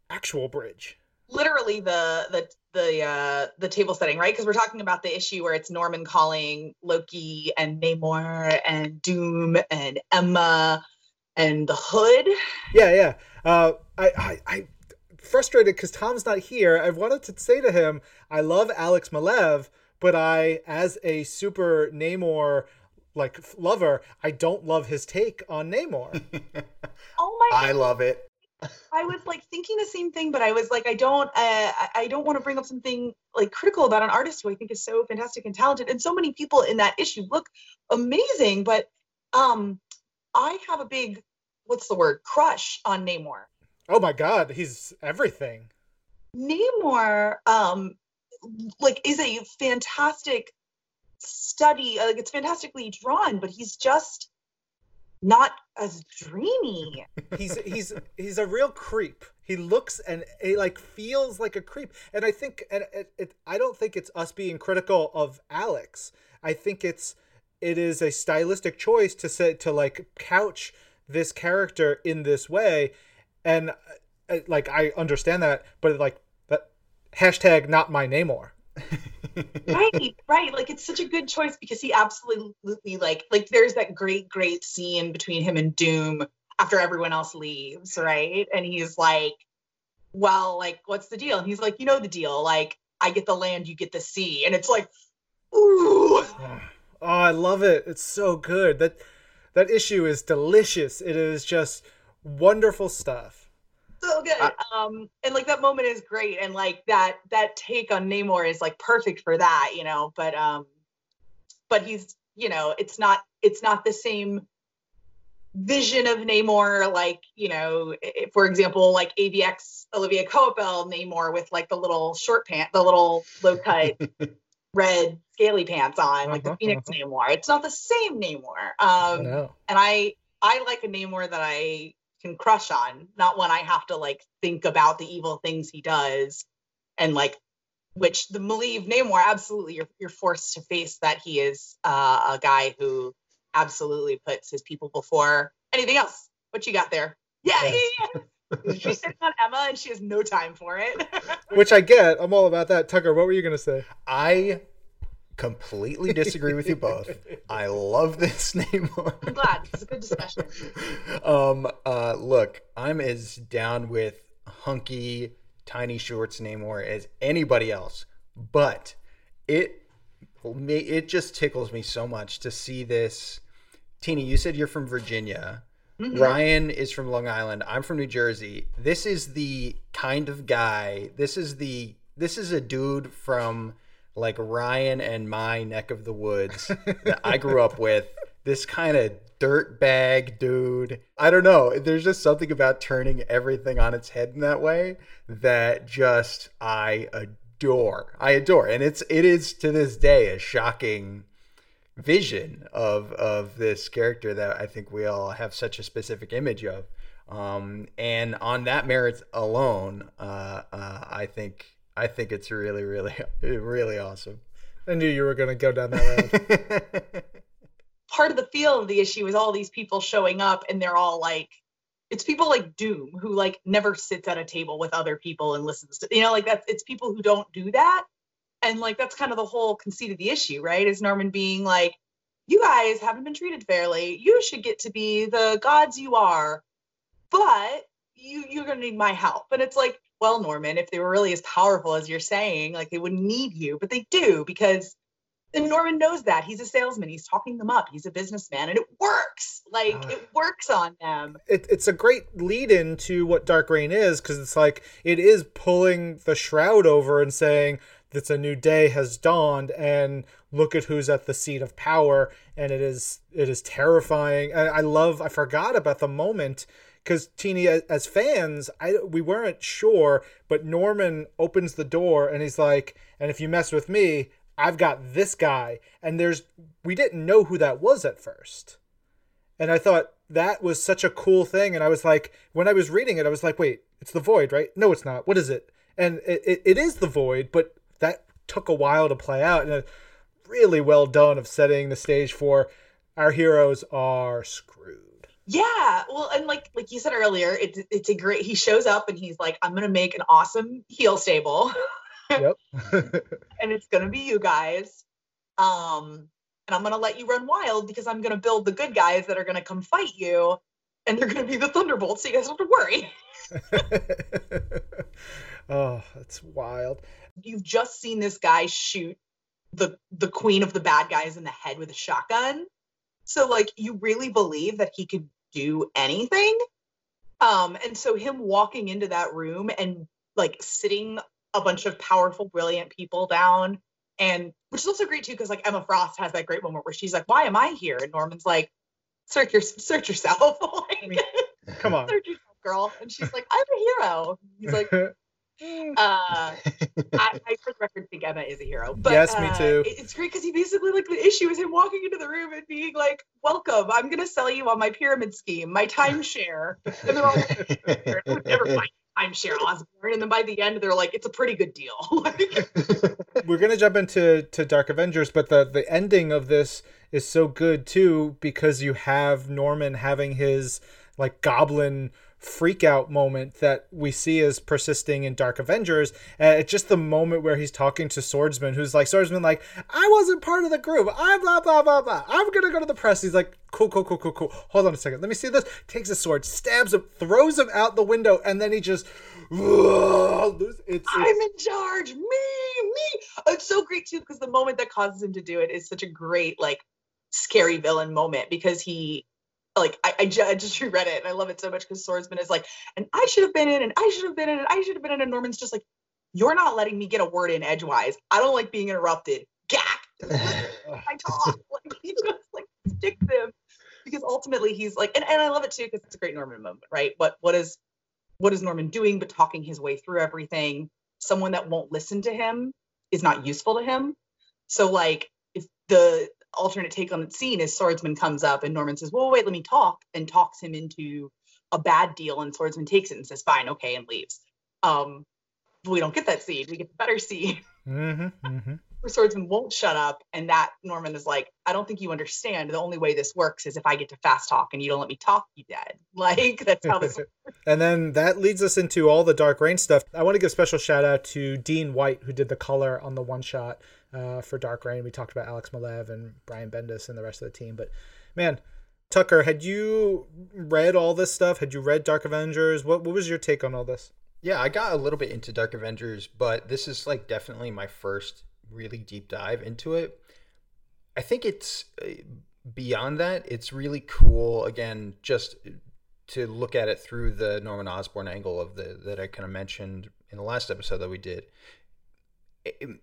actual bridge. Literally the the the uh the table setting, right? Because we're talking about the issue where it's Norman calling Loki and Namor and Doom and Emma and the Hood. Yeah, yeah. Uh, I, I, I frustrated because Tom's not here. I wanted to say to him, I love Alex Maleev, but I, as a super Namor like lover, I don't love his take on Namor. oh my! I love it. I was like thinking the same thing, but I was like, I don't, uh, I don't want to bring up something like critical about an artist who I think is so fantastic and talented, and so many people in that issue look amazing. But um, I have a big, what's the word, crush on Namor. Oh my God, he's everything. Namor, um, like, is a fantastic study. Like, it's fantastically drawn, but he's just not as dreamy. he's he's he's a real creep. He looks and he like feels like a creep. And I think and it, it, I don't think it's us being critical of Alex. I think it's it is a stylistic choice to say to like couch this character in this way and uh, like I understand that but like that hashtag not my Namor right right like it's such a good choice because he absolutely like like there's that great great scene between him and doom after everyone else leaves right? And he's like well like what's the deal? And he's like you know the deal like i get the land you get the sea. And it's like ooh. Oh, i love it. It's so good. That that issue is delicious. It is just wonderful stuff so good. I, um, and like that moment is great, and like that that take on Namor is like perfect for that, you know. But um, but he's you know it's not it's not the same vision of Namor, like you know, for example, like AVX Olivier Coipel Namor with like the little short pant, the little low cut red scaly pants on, like uh-huh, the Phoenix uh-huh. Namor. It's not the same Namor. Um, and I I like a Namor that I can crush on, not one I have to like think about the evil things he does and like which the Maleev Namor absolutely you're you're forced to face that he is uh, a guy who absolutely puts his people before anything else. What you got there? Yeah, yeah, yeah. She's sitting on Emma and she has no time for it. Which I get. I'm all about that. Tucker, what were you gonna say? I completely disagree with you both. I love this Namor. I'm glad. It's a good discussion. um, uh, look, I'm as down with hunky, tiny shorts Namor as anybody else, but it it just tickles me so much to see this. Tini, you said you're from Virginia. Mm-hmm. Ryan is from Long Island. I'm from New Jersey. This is the kind of guy. This is the this is a dude from like Ryan and my neck of the woods that I grew up with. This kind of dirt bag dude. I don't know. There's just something about turning everything on its head in that way that just I adore. I adore. And it's it is to this day a shocking vision of of this character that I think we all have such a specific image of. Um, and on that merit alone, uh, uh, I think I think it's really, really, really awesome. I knew you were going to go down that road. Part of the feel of the issue is all these people showing up and they're all like, it's people like Doom who like never sits at a table with other people and listens to, you know, like that's, it's people who don't do that. And like, that's kind of the whole conceit of the issue, right? Is Norman being like, you guys haven't been treated fairly. You should get to be the gods you are, but you, you're going to need my help. And it's like, well, Norman, if they were really as powerful as you're saying, like they wouldn't need you, but they do because and Norman knows that. He's a salesman. He's talking them up. He's a businessman, and it works. Like uh, it works on them. It, it's a great lead in to what Dark Reign is because it's like it is pulling the shroud over and saying that a new day has dawned, and look at who's at the seat of power, and it is it is terrifying. I, I love. I forgot about the moment because Tini, as fans, I we weren't sure, but Norman opens the door and he's like, "And if you mess with me, I've got this guy." And there's we didn't know who that was at first, And I thought that was such a cool thing. And I was like, when I was reading it, I was like, wait, it's the void, right? No, it's not. What is it? And it, it, it is the void, but that took a while to play out. And really well done of setting the stage for our heroes are screwed. Yeah, well, and like like you said earlier, it's it's a great. He shows up and he's like, "I'm gonna make an awesome heel stable, Yep. and it's gonna be you guys, um, and I'm gonna let you run wild because I'm gonna build the good guys that are gonna come fight you, and they're gonna be the Thunderbolts, so you guys don't have to worry." oh, that's wild. You've just seen this guy shoot the the queen of the bad guys in the head with a shotgun, so like you really believe that he could do anything. Um, and so him walking into that room and like sitting a bunch of powerful, brilliant people down, and which is also great too, because like Emma Frost has that great moment where she's like, "Why am I here?" And Norman's like, "Search your search yourself, like, Come on. search yourself, girl." And she's like, "I'm a hero." He's like, uh, I, I for the record think Emma is a hero. But Yes, me uh, too. it- It's great because he basically like the issue is him walking into the room and being like, "Welcome, I'm gonna sell you on my pyramid scheme, my timeshare." And they're all like, never buy timeshare Osborn. And then by the end, they're like, "It's a pretty good deal." We're gonna jump into to Dark Avengers, but the the ending of this is so good too because you have Norman having his like goblin freak out moment that we see as persisting in Dark Avengers. Uh, it's just the moment where he's talking to Swordsman, who's like, Swordsman, like, I wasn't part of the group. I'm blah, blah, blah, blah. I'm going to go to the press. He's like, cool, cool, cool, cool, cool. Hold on a second. Let me see this. Takes a sword, stabs him, throws him out the window, and then he just. It's, it's, I'm in charge. Me, me. It's so great too because the moment that causes him to do it is such a great, like, scary villain moment because he, like, I, I, ju- I just reread it and I love it so much because Swordsman is like, and I should have been in, and I should have been in, and I should have been in, and Norman's just like, you're not letting me get a word in edgewise. I don't like being interrupted. Gack. I talk. Like he just like sticks him because ultimately he's like, and, and I love it too because it's a great Norman moment, right? What what is what is Norman doing but talking his way through everything? Someone that won't listen to him is not useful to him. So like if the alternate take on the scene is Swordsman comes up and Norman says, Well, wait, let me talk, and talks him into a bad deal, and Swordsman takes it and says, Fine, okay, and leaves. Um, we don't get that scene. We get the better scene hmm hmm where Swordsman won't shut up, and that Norman is like, I don't think you understand. The only way this works is if I get to fast talk and you don't let me talk, you dead. Like that's how this. And then that leads us into all the Dark Reign stuff. I want to give a special shout out to Dean White, who did the color on the one shot uh, for Dark Reign. We talked about Alex Maleev and Brian Bendis and the rest of the team. But man, Tucker, had you read all this stuff? Had you read Dark Avengers? What, what was your take on all this? Yeah, I got a little bit into Dark Avengers, but this is like definitely my first really deep dive into it. I think it's uh, beyond that. It's really cool. Again, just to look at it through the Norman Osborn angle of the that I kind of mentioned in the last episode that we did.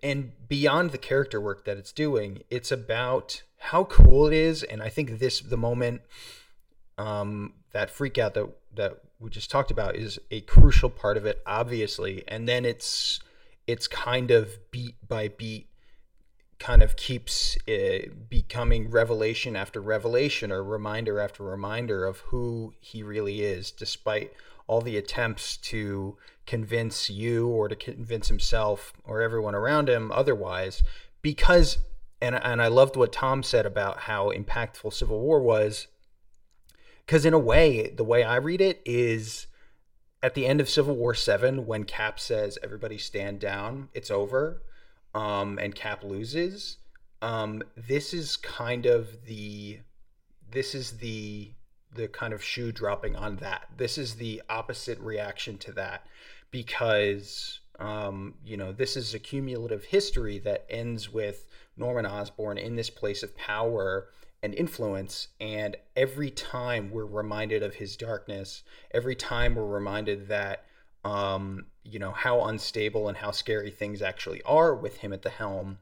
And beyond the character work that it's doing, it's about how cool it is. And I think this the moment um, that freak out that that we just talked about is a crucial part of it, obviously. And then it's it's kind of beat by beat kind of keeps uh, becoming revelation after revelation or reminder after reminder of who he really is despite all the attempts to convince you or to convince himself or everyone around him otherwise. Because and and I loved what Tom said about how impactful Civil War was because in a way the way I read it is at the end of Civil War 7 when Cap says everybody stand down it's over um, and Cap loses. Um, this is kind of the this is the the kind of shoe dropping on that. This is the opposite reaction to that because um, you know this is a cumulative history that ends with Norman Osborn in this place of power and influence and every time we're reminded of his darkness every time we're reminded that um, you know how unstable and how scary things actually are with him at the helm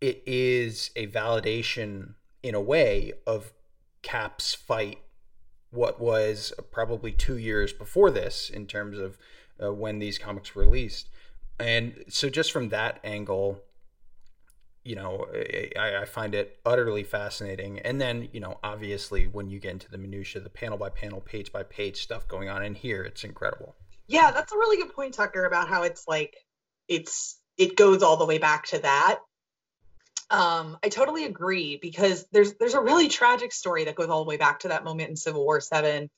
it is a validation in a way of cap's fight what was probably two years before this in terms of uh, when these comics were released. And so just from that angle you know, I, I find it utterly fascinating. And then, you know, obviously when you get into the minutia, the panel by panel, page by page stuff going on in here, it's incredible. Yeah, that's a really good point, Tucker, about how it's like it's it goes all the way back to that. Um, I totally agree because there's there's a really tragic story that goes all the way back to that moment in Civil War Seven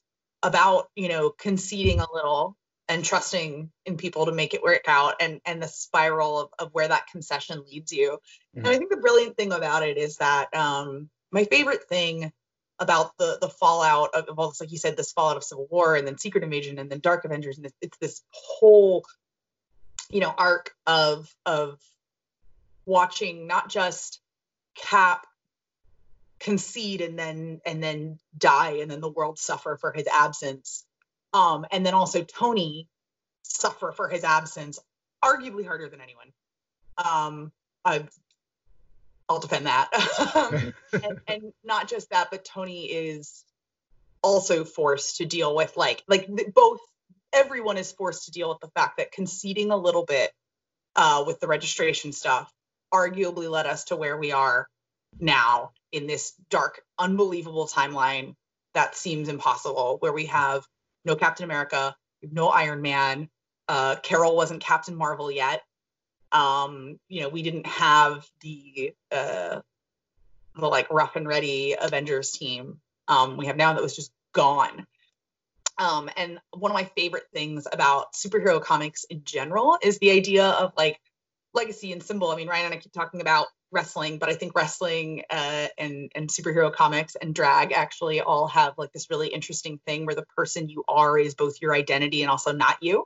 about you know conceding a little and trusting in people to make it work out and and the spiral of, of where that concession leads you mm-hmm. and i think the brilliant thing about it is that um my favorite thing about the the fallout of all this, like you said this fallout of civil war and then secret invasion and then dark avengers and it's, it's this whole you know arc of of watching not just cap concede and then and then die and then the world suffer for his absence um, and then also Tony suffer for his absence, arguably harder than anyone. Um, I, I'll defend that. and, and not just that, but Tony is also forced to deal with like like both everyone is forced to deal with the fact that conceding a little bit uh, with the registration stuff arguably led us to where we are now in this dark unbelievable timeline that seems impossible where we have no Captain America, no Iron Man. Uh, Carol wasn't Captain Marvel yet. Um, you know, we didn't have the uh, the like rough and ready Avengers team. Um, we have now that was just gone. Um, and one of my favorite things about superhero comics in general is the idea of like legacy and symbol. I mean, Ryan and I keep talking about wrestling, but I think wrestling uh, and and superhero comics and drag actually all have like this really interesting thing where the person you are is both your identity and also not you,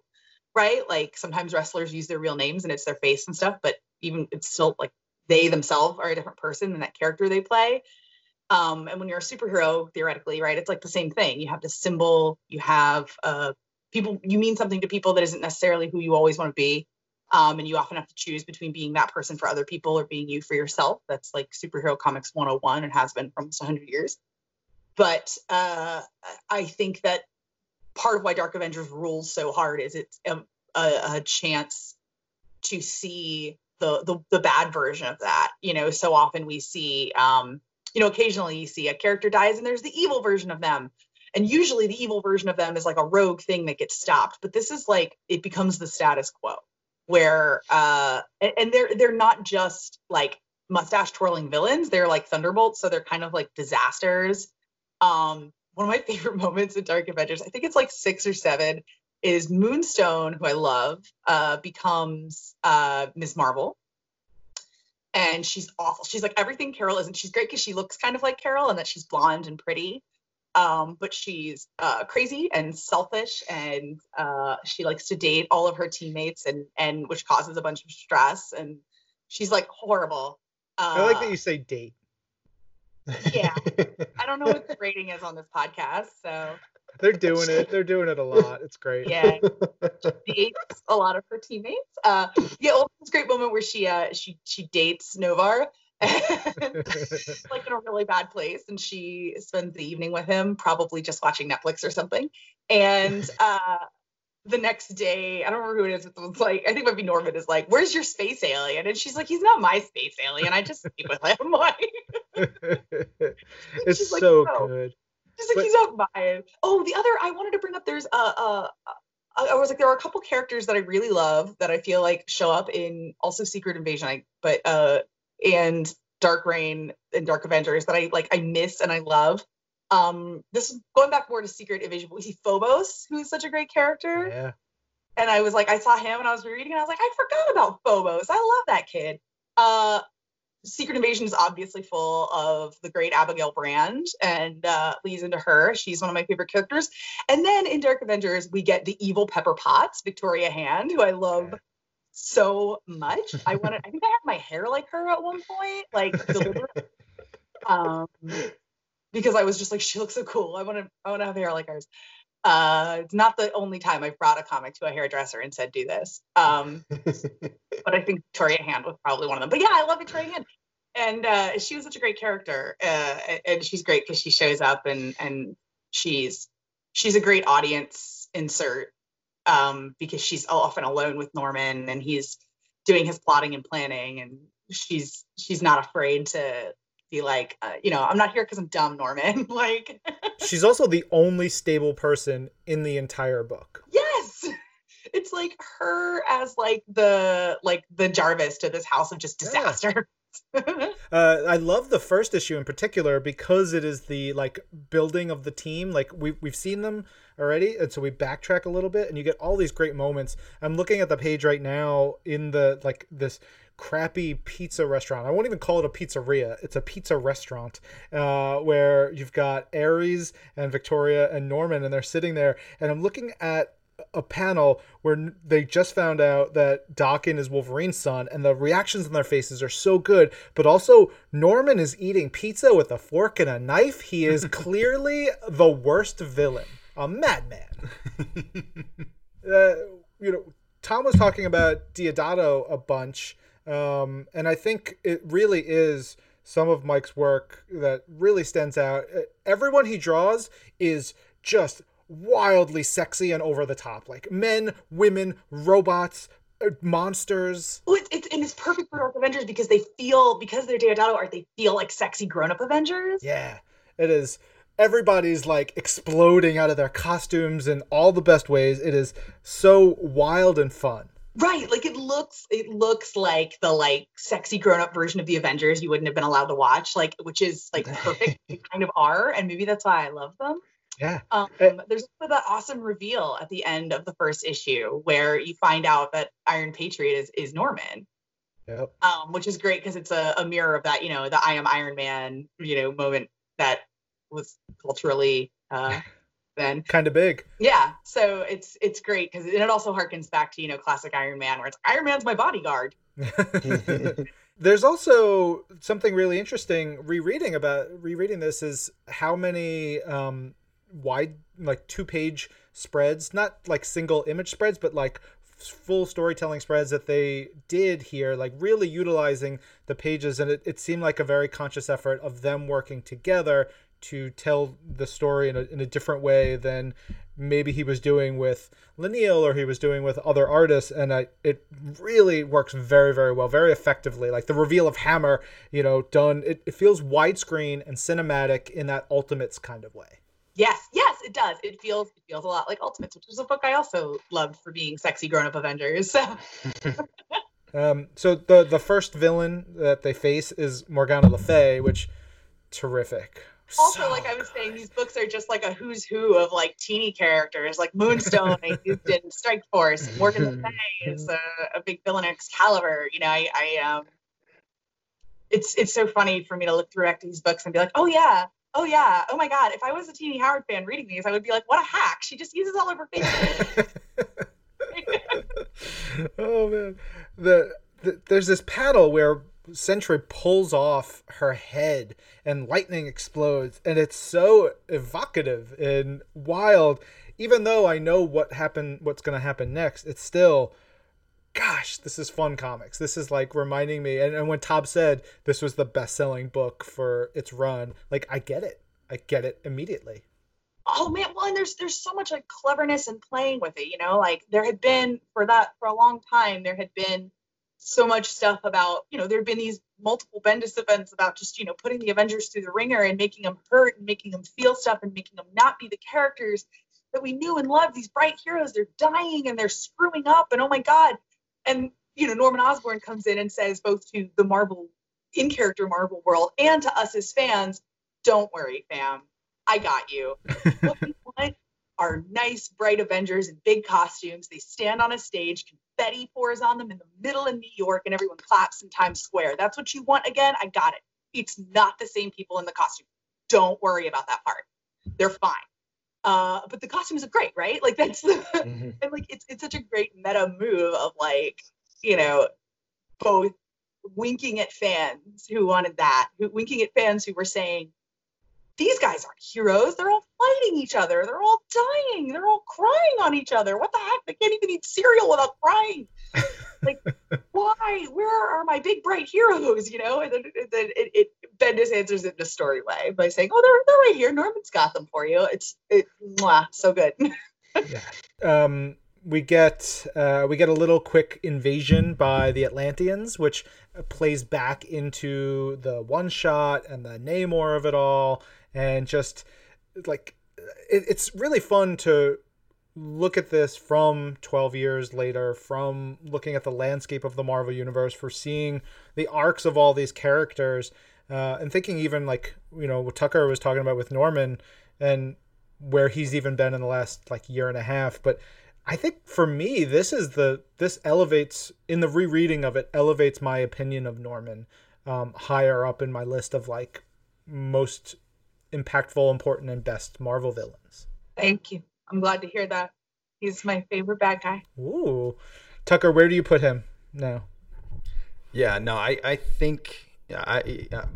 right? Like sometimes wrestlers use their real names and it's their face and stuff, but even it's still like they themselves are a different person than that character they play. Um, and when you're a superhero, theoretically, right, it's like the same thing. You have this symbol, you have uh, people, you mean something to people that isn't necessarily who you always want to be um, and you often have to choose between being that person for other people or being you for yourself. That's like superhero comics 101 and has been for almost 100 years. But uh, I think that part of why Dark Avengers rules so hard is it's a, a, a chance to see the, the, the bad version of that. You know, so often we see, um, you know, occasionally you see a character dies and there's the evil version of them. And usually the evil version of them is like a rogue thing that gets stopped. But this is like it becomes the status quo where uh and they're they're not just like mustache twirling villains. They're like thunderbolts so they're kind of like disasters. Um one of my favorite moments in dark avengers i think it's like six or seven is moonstone who i love uh becomes uh marvel. And she's awful. She's like everything carol isn't. She's great because she looks kind of like carol and that she's blonde and pretty um, but she's uh, crazy and selfish, and uh, she likes to date all of her teammates, and and which causes a bunch of stress. And she's like horrible. Uh, I like that you say date. Yeah, I don't know what the rating is on this podcast, so they're doing it. They're doing it a lot. It's great. Yeah, dates a lot of her teammates. Uh, yeah, well, this great moment where she uh she she dates Noh-Varr like in a really bad place and she spends the evening with him probably just watching netflix or something. And uh the next day i don't remember who it is but it's like i think it might be norman is like where's your space alien? And she's like he's not my space alien. I just sleep with him. Like it's so like, good. She's like but, he's not mine. Oh the other i wanted to bring up there's a, a, a I was like, there are a couple characters that I really love that I feel like show up in also Secret Invasion. I, but uh, and Dark Reign and Dark Avengers that I like I miss and I love. Um, this is going back more to Secret Invasion, but we see Phobos, who's such a great character. Yeah. And I was like, I saw him and I was reading and I was like, I forgot about Phobos. I love that kid. Uh, Secret Invasion is obviously full of the great Abigail Brand and uh, leads into her. She's one of my favorite characters. And then in Dark Avengers, we get the evil Pepper Potts, Victoria Hand, who I love so much. I wanted, I think I had my hair like her at one point, like um, because I was just like, she looks so cool. I want to, I want to have hair like hers. Uh, it's not the only time I've brought a comic to a hairdresser and said, do this. Um, but I think Victoria Hand was probably one of them. But yeah, I love Victoria Hand. And uh, she was such a great character. Uh, and she's great because she shows up and, and she's, she's a great audience insert um, because she's often alone with Norman and he's doing his plotting and planning and she's she's not afraid to be like, uh, you know, I'm not here because I'm dumb, Norman. like, She's also the only stable person in the entire book. yes, it's like her as like the like the Jarvis to this house of just Yeah. disaster. Uh, I love the first issue in particular because it is the like building of the team. Like we we've seen them already, and so we backtrack a little bit, and you get all these great moments. I'm looking at the page right now in the like this crappy pizza restaurant. I won't even call it a pizzeria. It's a pizza restaurant uh, where you've got Ares and Victoria and Norman, and they're sitting there, and I'm looking at a panel where they just found out that Daken is Wolverine's son, and the reactions on their faces are so good. But also, Norman is eating pizza with a fork and a knife. He is clearly the worst villain, a madman. uh, you know, Tom was talking about Deodato a bunch, um, and I think it really is some of Mike's work that really stands out. Uh, Everyone he draws is just wildly sexy and over the top, like men, women, robots, uh, monsters. Well, it's, it's and it's perfect for Dark Avengers because they feel because they're Deodato art, they feel like sexy grown up Avengers. Yeah, it is. Everybody's like exploding out of their costumes in all the best ways. It is so wild and fun. Right, like it looks it looks like the like sexy grown up version of the Avengers you wouldn't have been allowed to watch, like which is like perfect. kind of are, and maybe that's why I love them. Yeah. Um, Eh. there's also that awesome reveal at the end of the first issue where you find out that Iron Patriot is is Norman, Yep. um, which is great because it's a, a mirror of that, you know, the I am Iron Man, you know, moment that was culturally uh, then. Kind of big. Yeah, so it's it's great because it also harkens back to you know classic Iron Man, where it's Iron Man's my bodyguard. There's also something really interesting rereading about rereading this is how many um, wide like two page spreads, not like single image spreads, but like full storytelling spreads that they did here, like really utilizing the pages. And it, it seemed like a very conscious effort of them working together to tell the story in a, in a different way than maybe he was doing with Leinil or he was doing with other artists. And I, it really works very, very well, very effectively. Like the reveal of Hammer, you know, done, it, it feels widescreen and cinematic in that Ultimates kind of way. Yes, yes, it does. It feels it feels a lot like Ultimates, which was a book I also loved for being sexy grown up Avengers. So Um, so the the first villain that they face is Morgana Le Fay, which terrific. also, So like I was saying, these books are just like a who's who of like Tini characters, like Moonstone I used in Strike Force, Morgan Le Fay is a, a big villain in Excalibur. You know, I, I um, it's it's so funny for me to look through back to these books and be like, oh yeah, oh yeah, oh my god, if I was a Tini Howard fan reading these, I would be like, what a hack! She just uses all of her faces. oh man, the, the there's this panel where Sentry pulls off her head and lightning explodes, and it's so evocative and wild. Even though I know what happened, what's going to happen next, it's still, gosh, this is fun comics. This is like reminding me. And, and when Tom said this was the best-selling book for its run, like I get it, I get it immediately. oh man well and there's there's so much like cleverness and playing with it you know like there had been for that for a long time there had been so much stuff about you know there had been these multiple bendis events about just you know putting the avengers through the ringer and making them hurt and making them feel stuff and making them not be the characters that we knew and loved these bright heroes they're dying and they're screwing up and oh my god and you know norman osborn comes in and says both to the marvel in character marvel world and to us as fans don't worry fam i got you what we want are nice, bright Avengers in big costumes. They stand on a stage, confetti pours on them in the middle of New York, and everyone claps in Times Square. That's what you want again? I got it. It's not the same people in the costume. Don't worry about that part. They're fine. Uh, but the costumes are great, right? Like that's the Mhm. and like it's it's such a great meta move of like, you know, both winking at fans who wanted that, who winking at fans who were saying, these guys aren't heroes. They're all fighting each other. They're all dying. They're all crying on each other. What the heck? They can't even eat cereal without crying. like, why? Where are my big bright heroes? You know, and then, then it, it Bendis answers it in a story way by saying, "Oh, they're they're right here. Norman's got them for you." It's it, mwah, so good. um we get uh, we get a little quick invasion by the Atlanteans, which plays back into the one shot and the Namor of it all, and just like it, it's really fun to look at this from 12 years later from looking at the landscape of the marvel universe for seeing the arcs of all these characters uh, and thinking even like you know what tucker was talking about with norman and where he's even been in the last like year and a half but i think for me this is the this elevates in the rereading of it elevates my opinion of norman um, higher up in my list of like most impactful important and best marvel villains Thank you. I'm glad to hear that. He's my favorite bad guy. Ooh. Tucker, where do you put him now? Yeah, no, I, I think I, uh,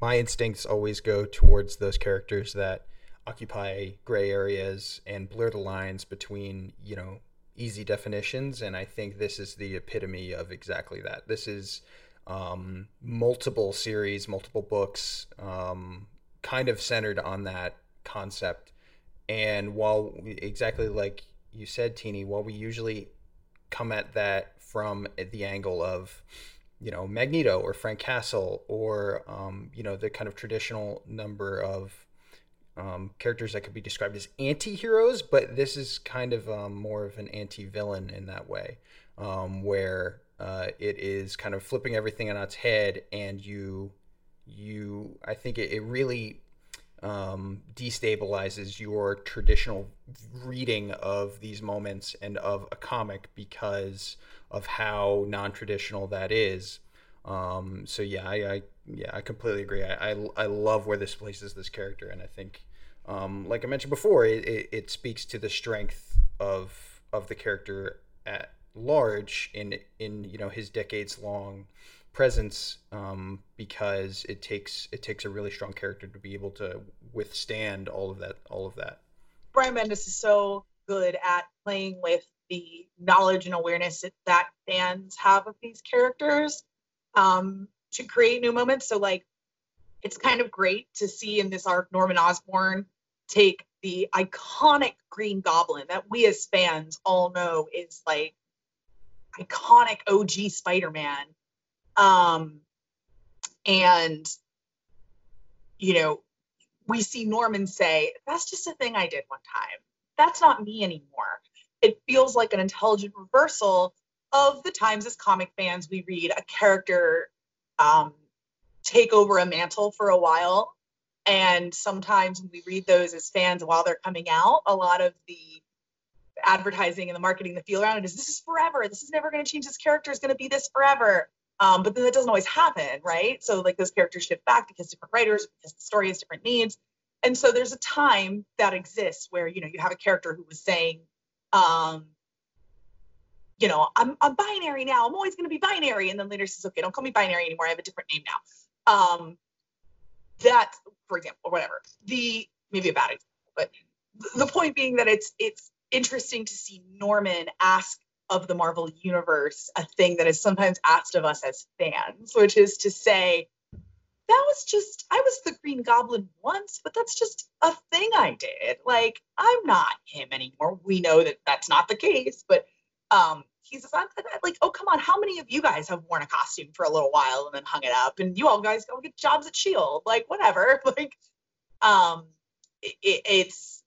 my instincts always go towards those characters that occupy gray areas and blur the lines between, you know, easy definitions. And I think this is the epitome of exactly that. This is um, multiple series, multiple books, um, kind of centered on that concept. And while exactly like you said, Tini, while we usually come at that from the angle of, you know, Magneto or Frank Castle or, um, you know, the kind of traditional number of um, characters that could be described as anti-heroes, but this is kind of um, more of an anti-villain in that way, um, where uh, it is kind of flipping everything on its head, and you, you, I think it, it really um, destabilizes your traditional reading of these moments and of a comic because of how non-traditional that is. Um, so yeah, I, I, yeah I completely agree. I, I, I love where this places this character, and I think, um, like I mentioned before, it, it, it speaks to the strength of of the character at large in in you know his decades long presence um, because it takes it takes a really strong character to be able to withstand all of that all of that. Brian Bendis is so good at playing with the knowledge and awareness that fans have of these characters um, to create new moments. So like it's kind of great to see in this arc Norman Osborn take the iconic Green Goblin that we as fans all know is like iconic OG Spider-Man um, and, you know, we see Norman say, that's just a thing I did one time. That's not me anymore. It feels like an intelligent reversal of the times as comic fans we read a character um, take over a mantle for a while. And sometimes when we read those as fans while they're coming out, a lot of the advertising and the marketing, the feel around it is this is forever. This is never going to change. This character is going to be this forever. Um, but then that doesn't always happen, right? So like those characters shift back because different writers, because the story has different needs. And so there's a time that exists where, you know, you have a character who was saying, um, you know, I'm, I'm binary now. I'm always going to be binary. And then later says, okay, don't call me binary anymore. I have a different name now. Um, that, for example, or whatever. The maybe a bad example, but the point being that it's it's interesting to see Norman ask of the Marvel universe a thing that is sometimes asked of us as fans, which is to say, that was just, I was the Green Goblin once, but that's just a thing I did. Like, I'm not him anymore. We know that that's not the case, but um, he's like, oh, come on, how many of you guys have worn a costume for a little while and then hung it up? And you all guys go get jobs at S.H.I.E.L.D. Like, whatever. Like, um, it, it's,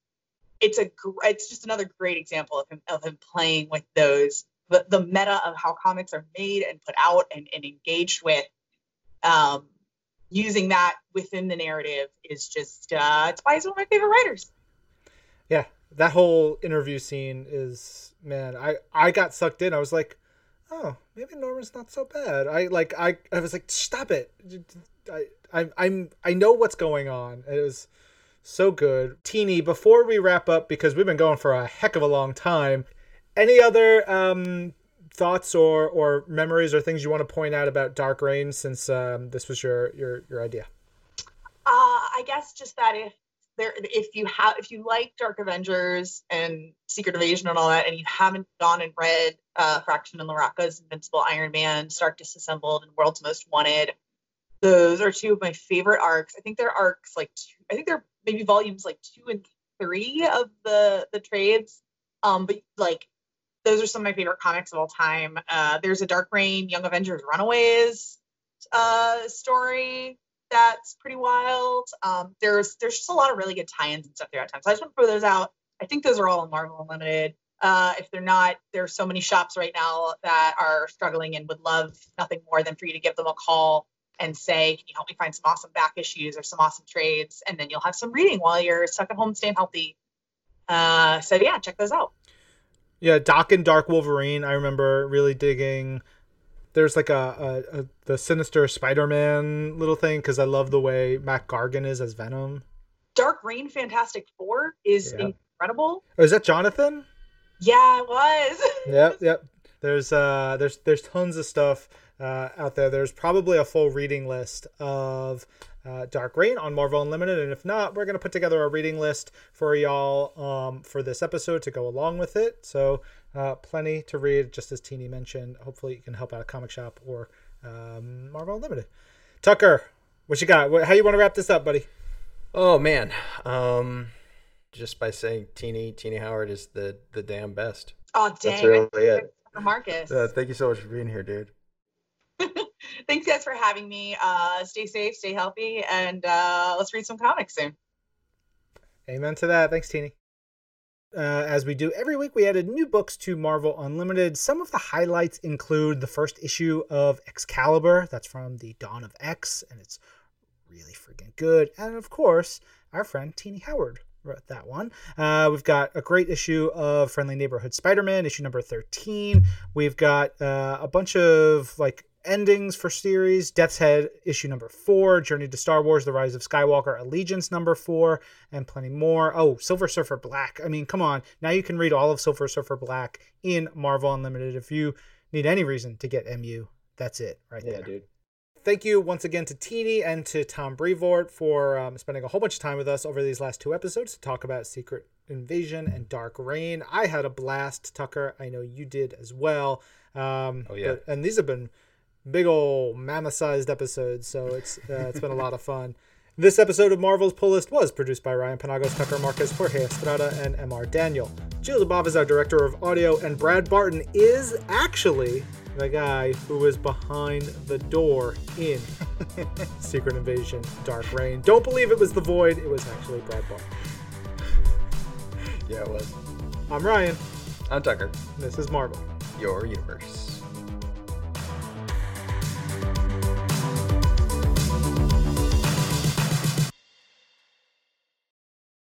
it's a it's just another great example of him of him playing with those the, the meta of how comics are made and put out and, and engaged with um, using that within the narrative is just uh, it's why he's one of my favorite writers. Yeah that whole interview scene is man i i got sucked in. I was like oh maybe norman's not so bad. I like i i was like stop it. I, I i'm i know what's going on. It was so good. Tini, before we wrap up, because we've been going for a heck of a long time, any other um, thoughts or, or memories or things you want to point out about Dark Reign since um, this was your, your, your idea? Uh, I guess just that if there, if you have, if you like Dark Avengers and Secret Invasion and all that, and you haven't gone and read uh, Fraction and Larroca's Invincible Iron Man, Stark Disassembled, and World's Most Wanted, those are two of my favorite arcs. I think they're arcs like two, I think they're maybe volumes like two and three of the the trades. Um, but like those are some of my favorite comics of all time. Uh, there's a Dark Reign Young Avengers Runaways uh, story that's pretty wild. Um, there's there's just a lot of really good tie-ins and stuff there at times. So I just want to throw those out. I think those are all in Marvel Unlimited. Uh, if they're not, there's so many shops right now that are struggling and would love nothing more than for you to give them a call and say, "Can you help me find some awesome back issues or some awesome trades?" And then you'll have some reading while you're stuck at home staying healthy. Uh, so yeah, check those out. Yeah, Daken Dark Wolverine. I remember really digging. There's like a, a, a the Sinister Spider-Man little thing because I love the way Mac Gargan is as Venom. Dark Reign Fantastic Four is Yeah. incredible. Oh, is that Jonathan? Yeah, it was. yep, yep. There's uh, there's there's tons of stuff uh, out there. There's probably a full reading list of uh, Dark Reign on Marvel Unlimited, and if not, we're gonna put together a reading list for y'all um, for this episode to go along with it. So uh, plenty to read, just as Tini mentioned. Hopefully, you can help out a comic shop or um, Marvel Unlimited. Tucker, what you got? How you want to wrap this up, buddy? Oh man, um, just by saying Tini Tini Howard is the the damn best. Oh That's dang, really it. Markus. Uh, thank you so much for being here, dude. Thanks guys for having me. Uh, stay safe, stay healthy, and uh, let's read some comics soon. Amen to that. Thanks, Tini. Uh, as we do every week, we added new books to Marvel Unlimited. Some of the highlights include the first issue of Excalibur, that's from the Dawn of X, and it's really freaking good. And of course, our friend Tini Howard wrote that one. Uh, we've got a great issue of Friendly Neighborhood Spider Man, issue number 13. We've got uh, a bunch of like endings for series Death's Head, issue number four, Journey to Star Wars, The Rise of Skywalker, Allegiance number four, and plenty more. Oh, Silver Surfer Black. I mean, come on. Now you can read all of Silver Surfer Black in Marvel Unlimited. If you need any reason to get MU, that's it right there. Yeah, there. dude. Thank you once again to Tini and to Tom Brevoort for um, spending a whole bunch of time with us over these last two episodes to talk about Secret Invasion and Dark Reign. I had a blast, Tucker. I know you did as well. Um, Oh, yeah. but- and these have been big old mammoth-sized episodes, so it's uh, it's been a lot of fun. This episode of Marvel's Pull List was produced by Ryan Penagos, Tucker Markus, Jorge Estrada, and MR Daniel. Jill Zabov is our director of audio, and Brad Barton is actually the guy who was behind the door in Secret Invasion Dark Reign. Don't believe it was the Void, it was actually Brad Barton. Yeah, it was. I'm Ryan, I'm Tucker. this is Marvel. Your universe.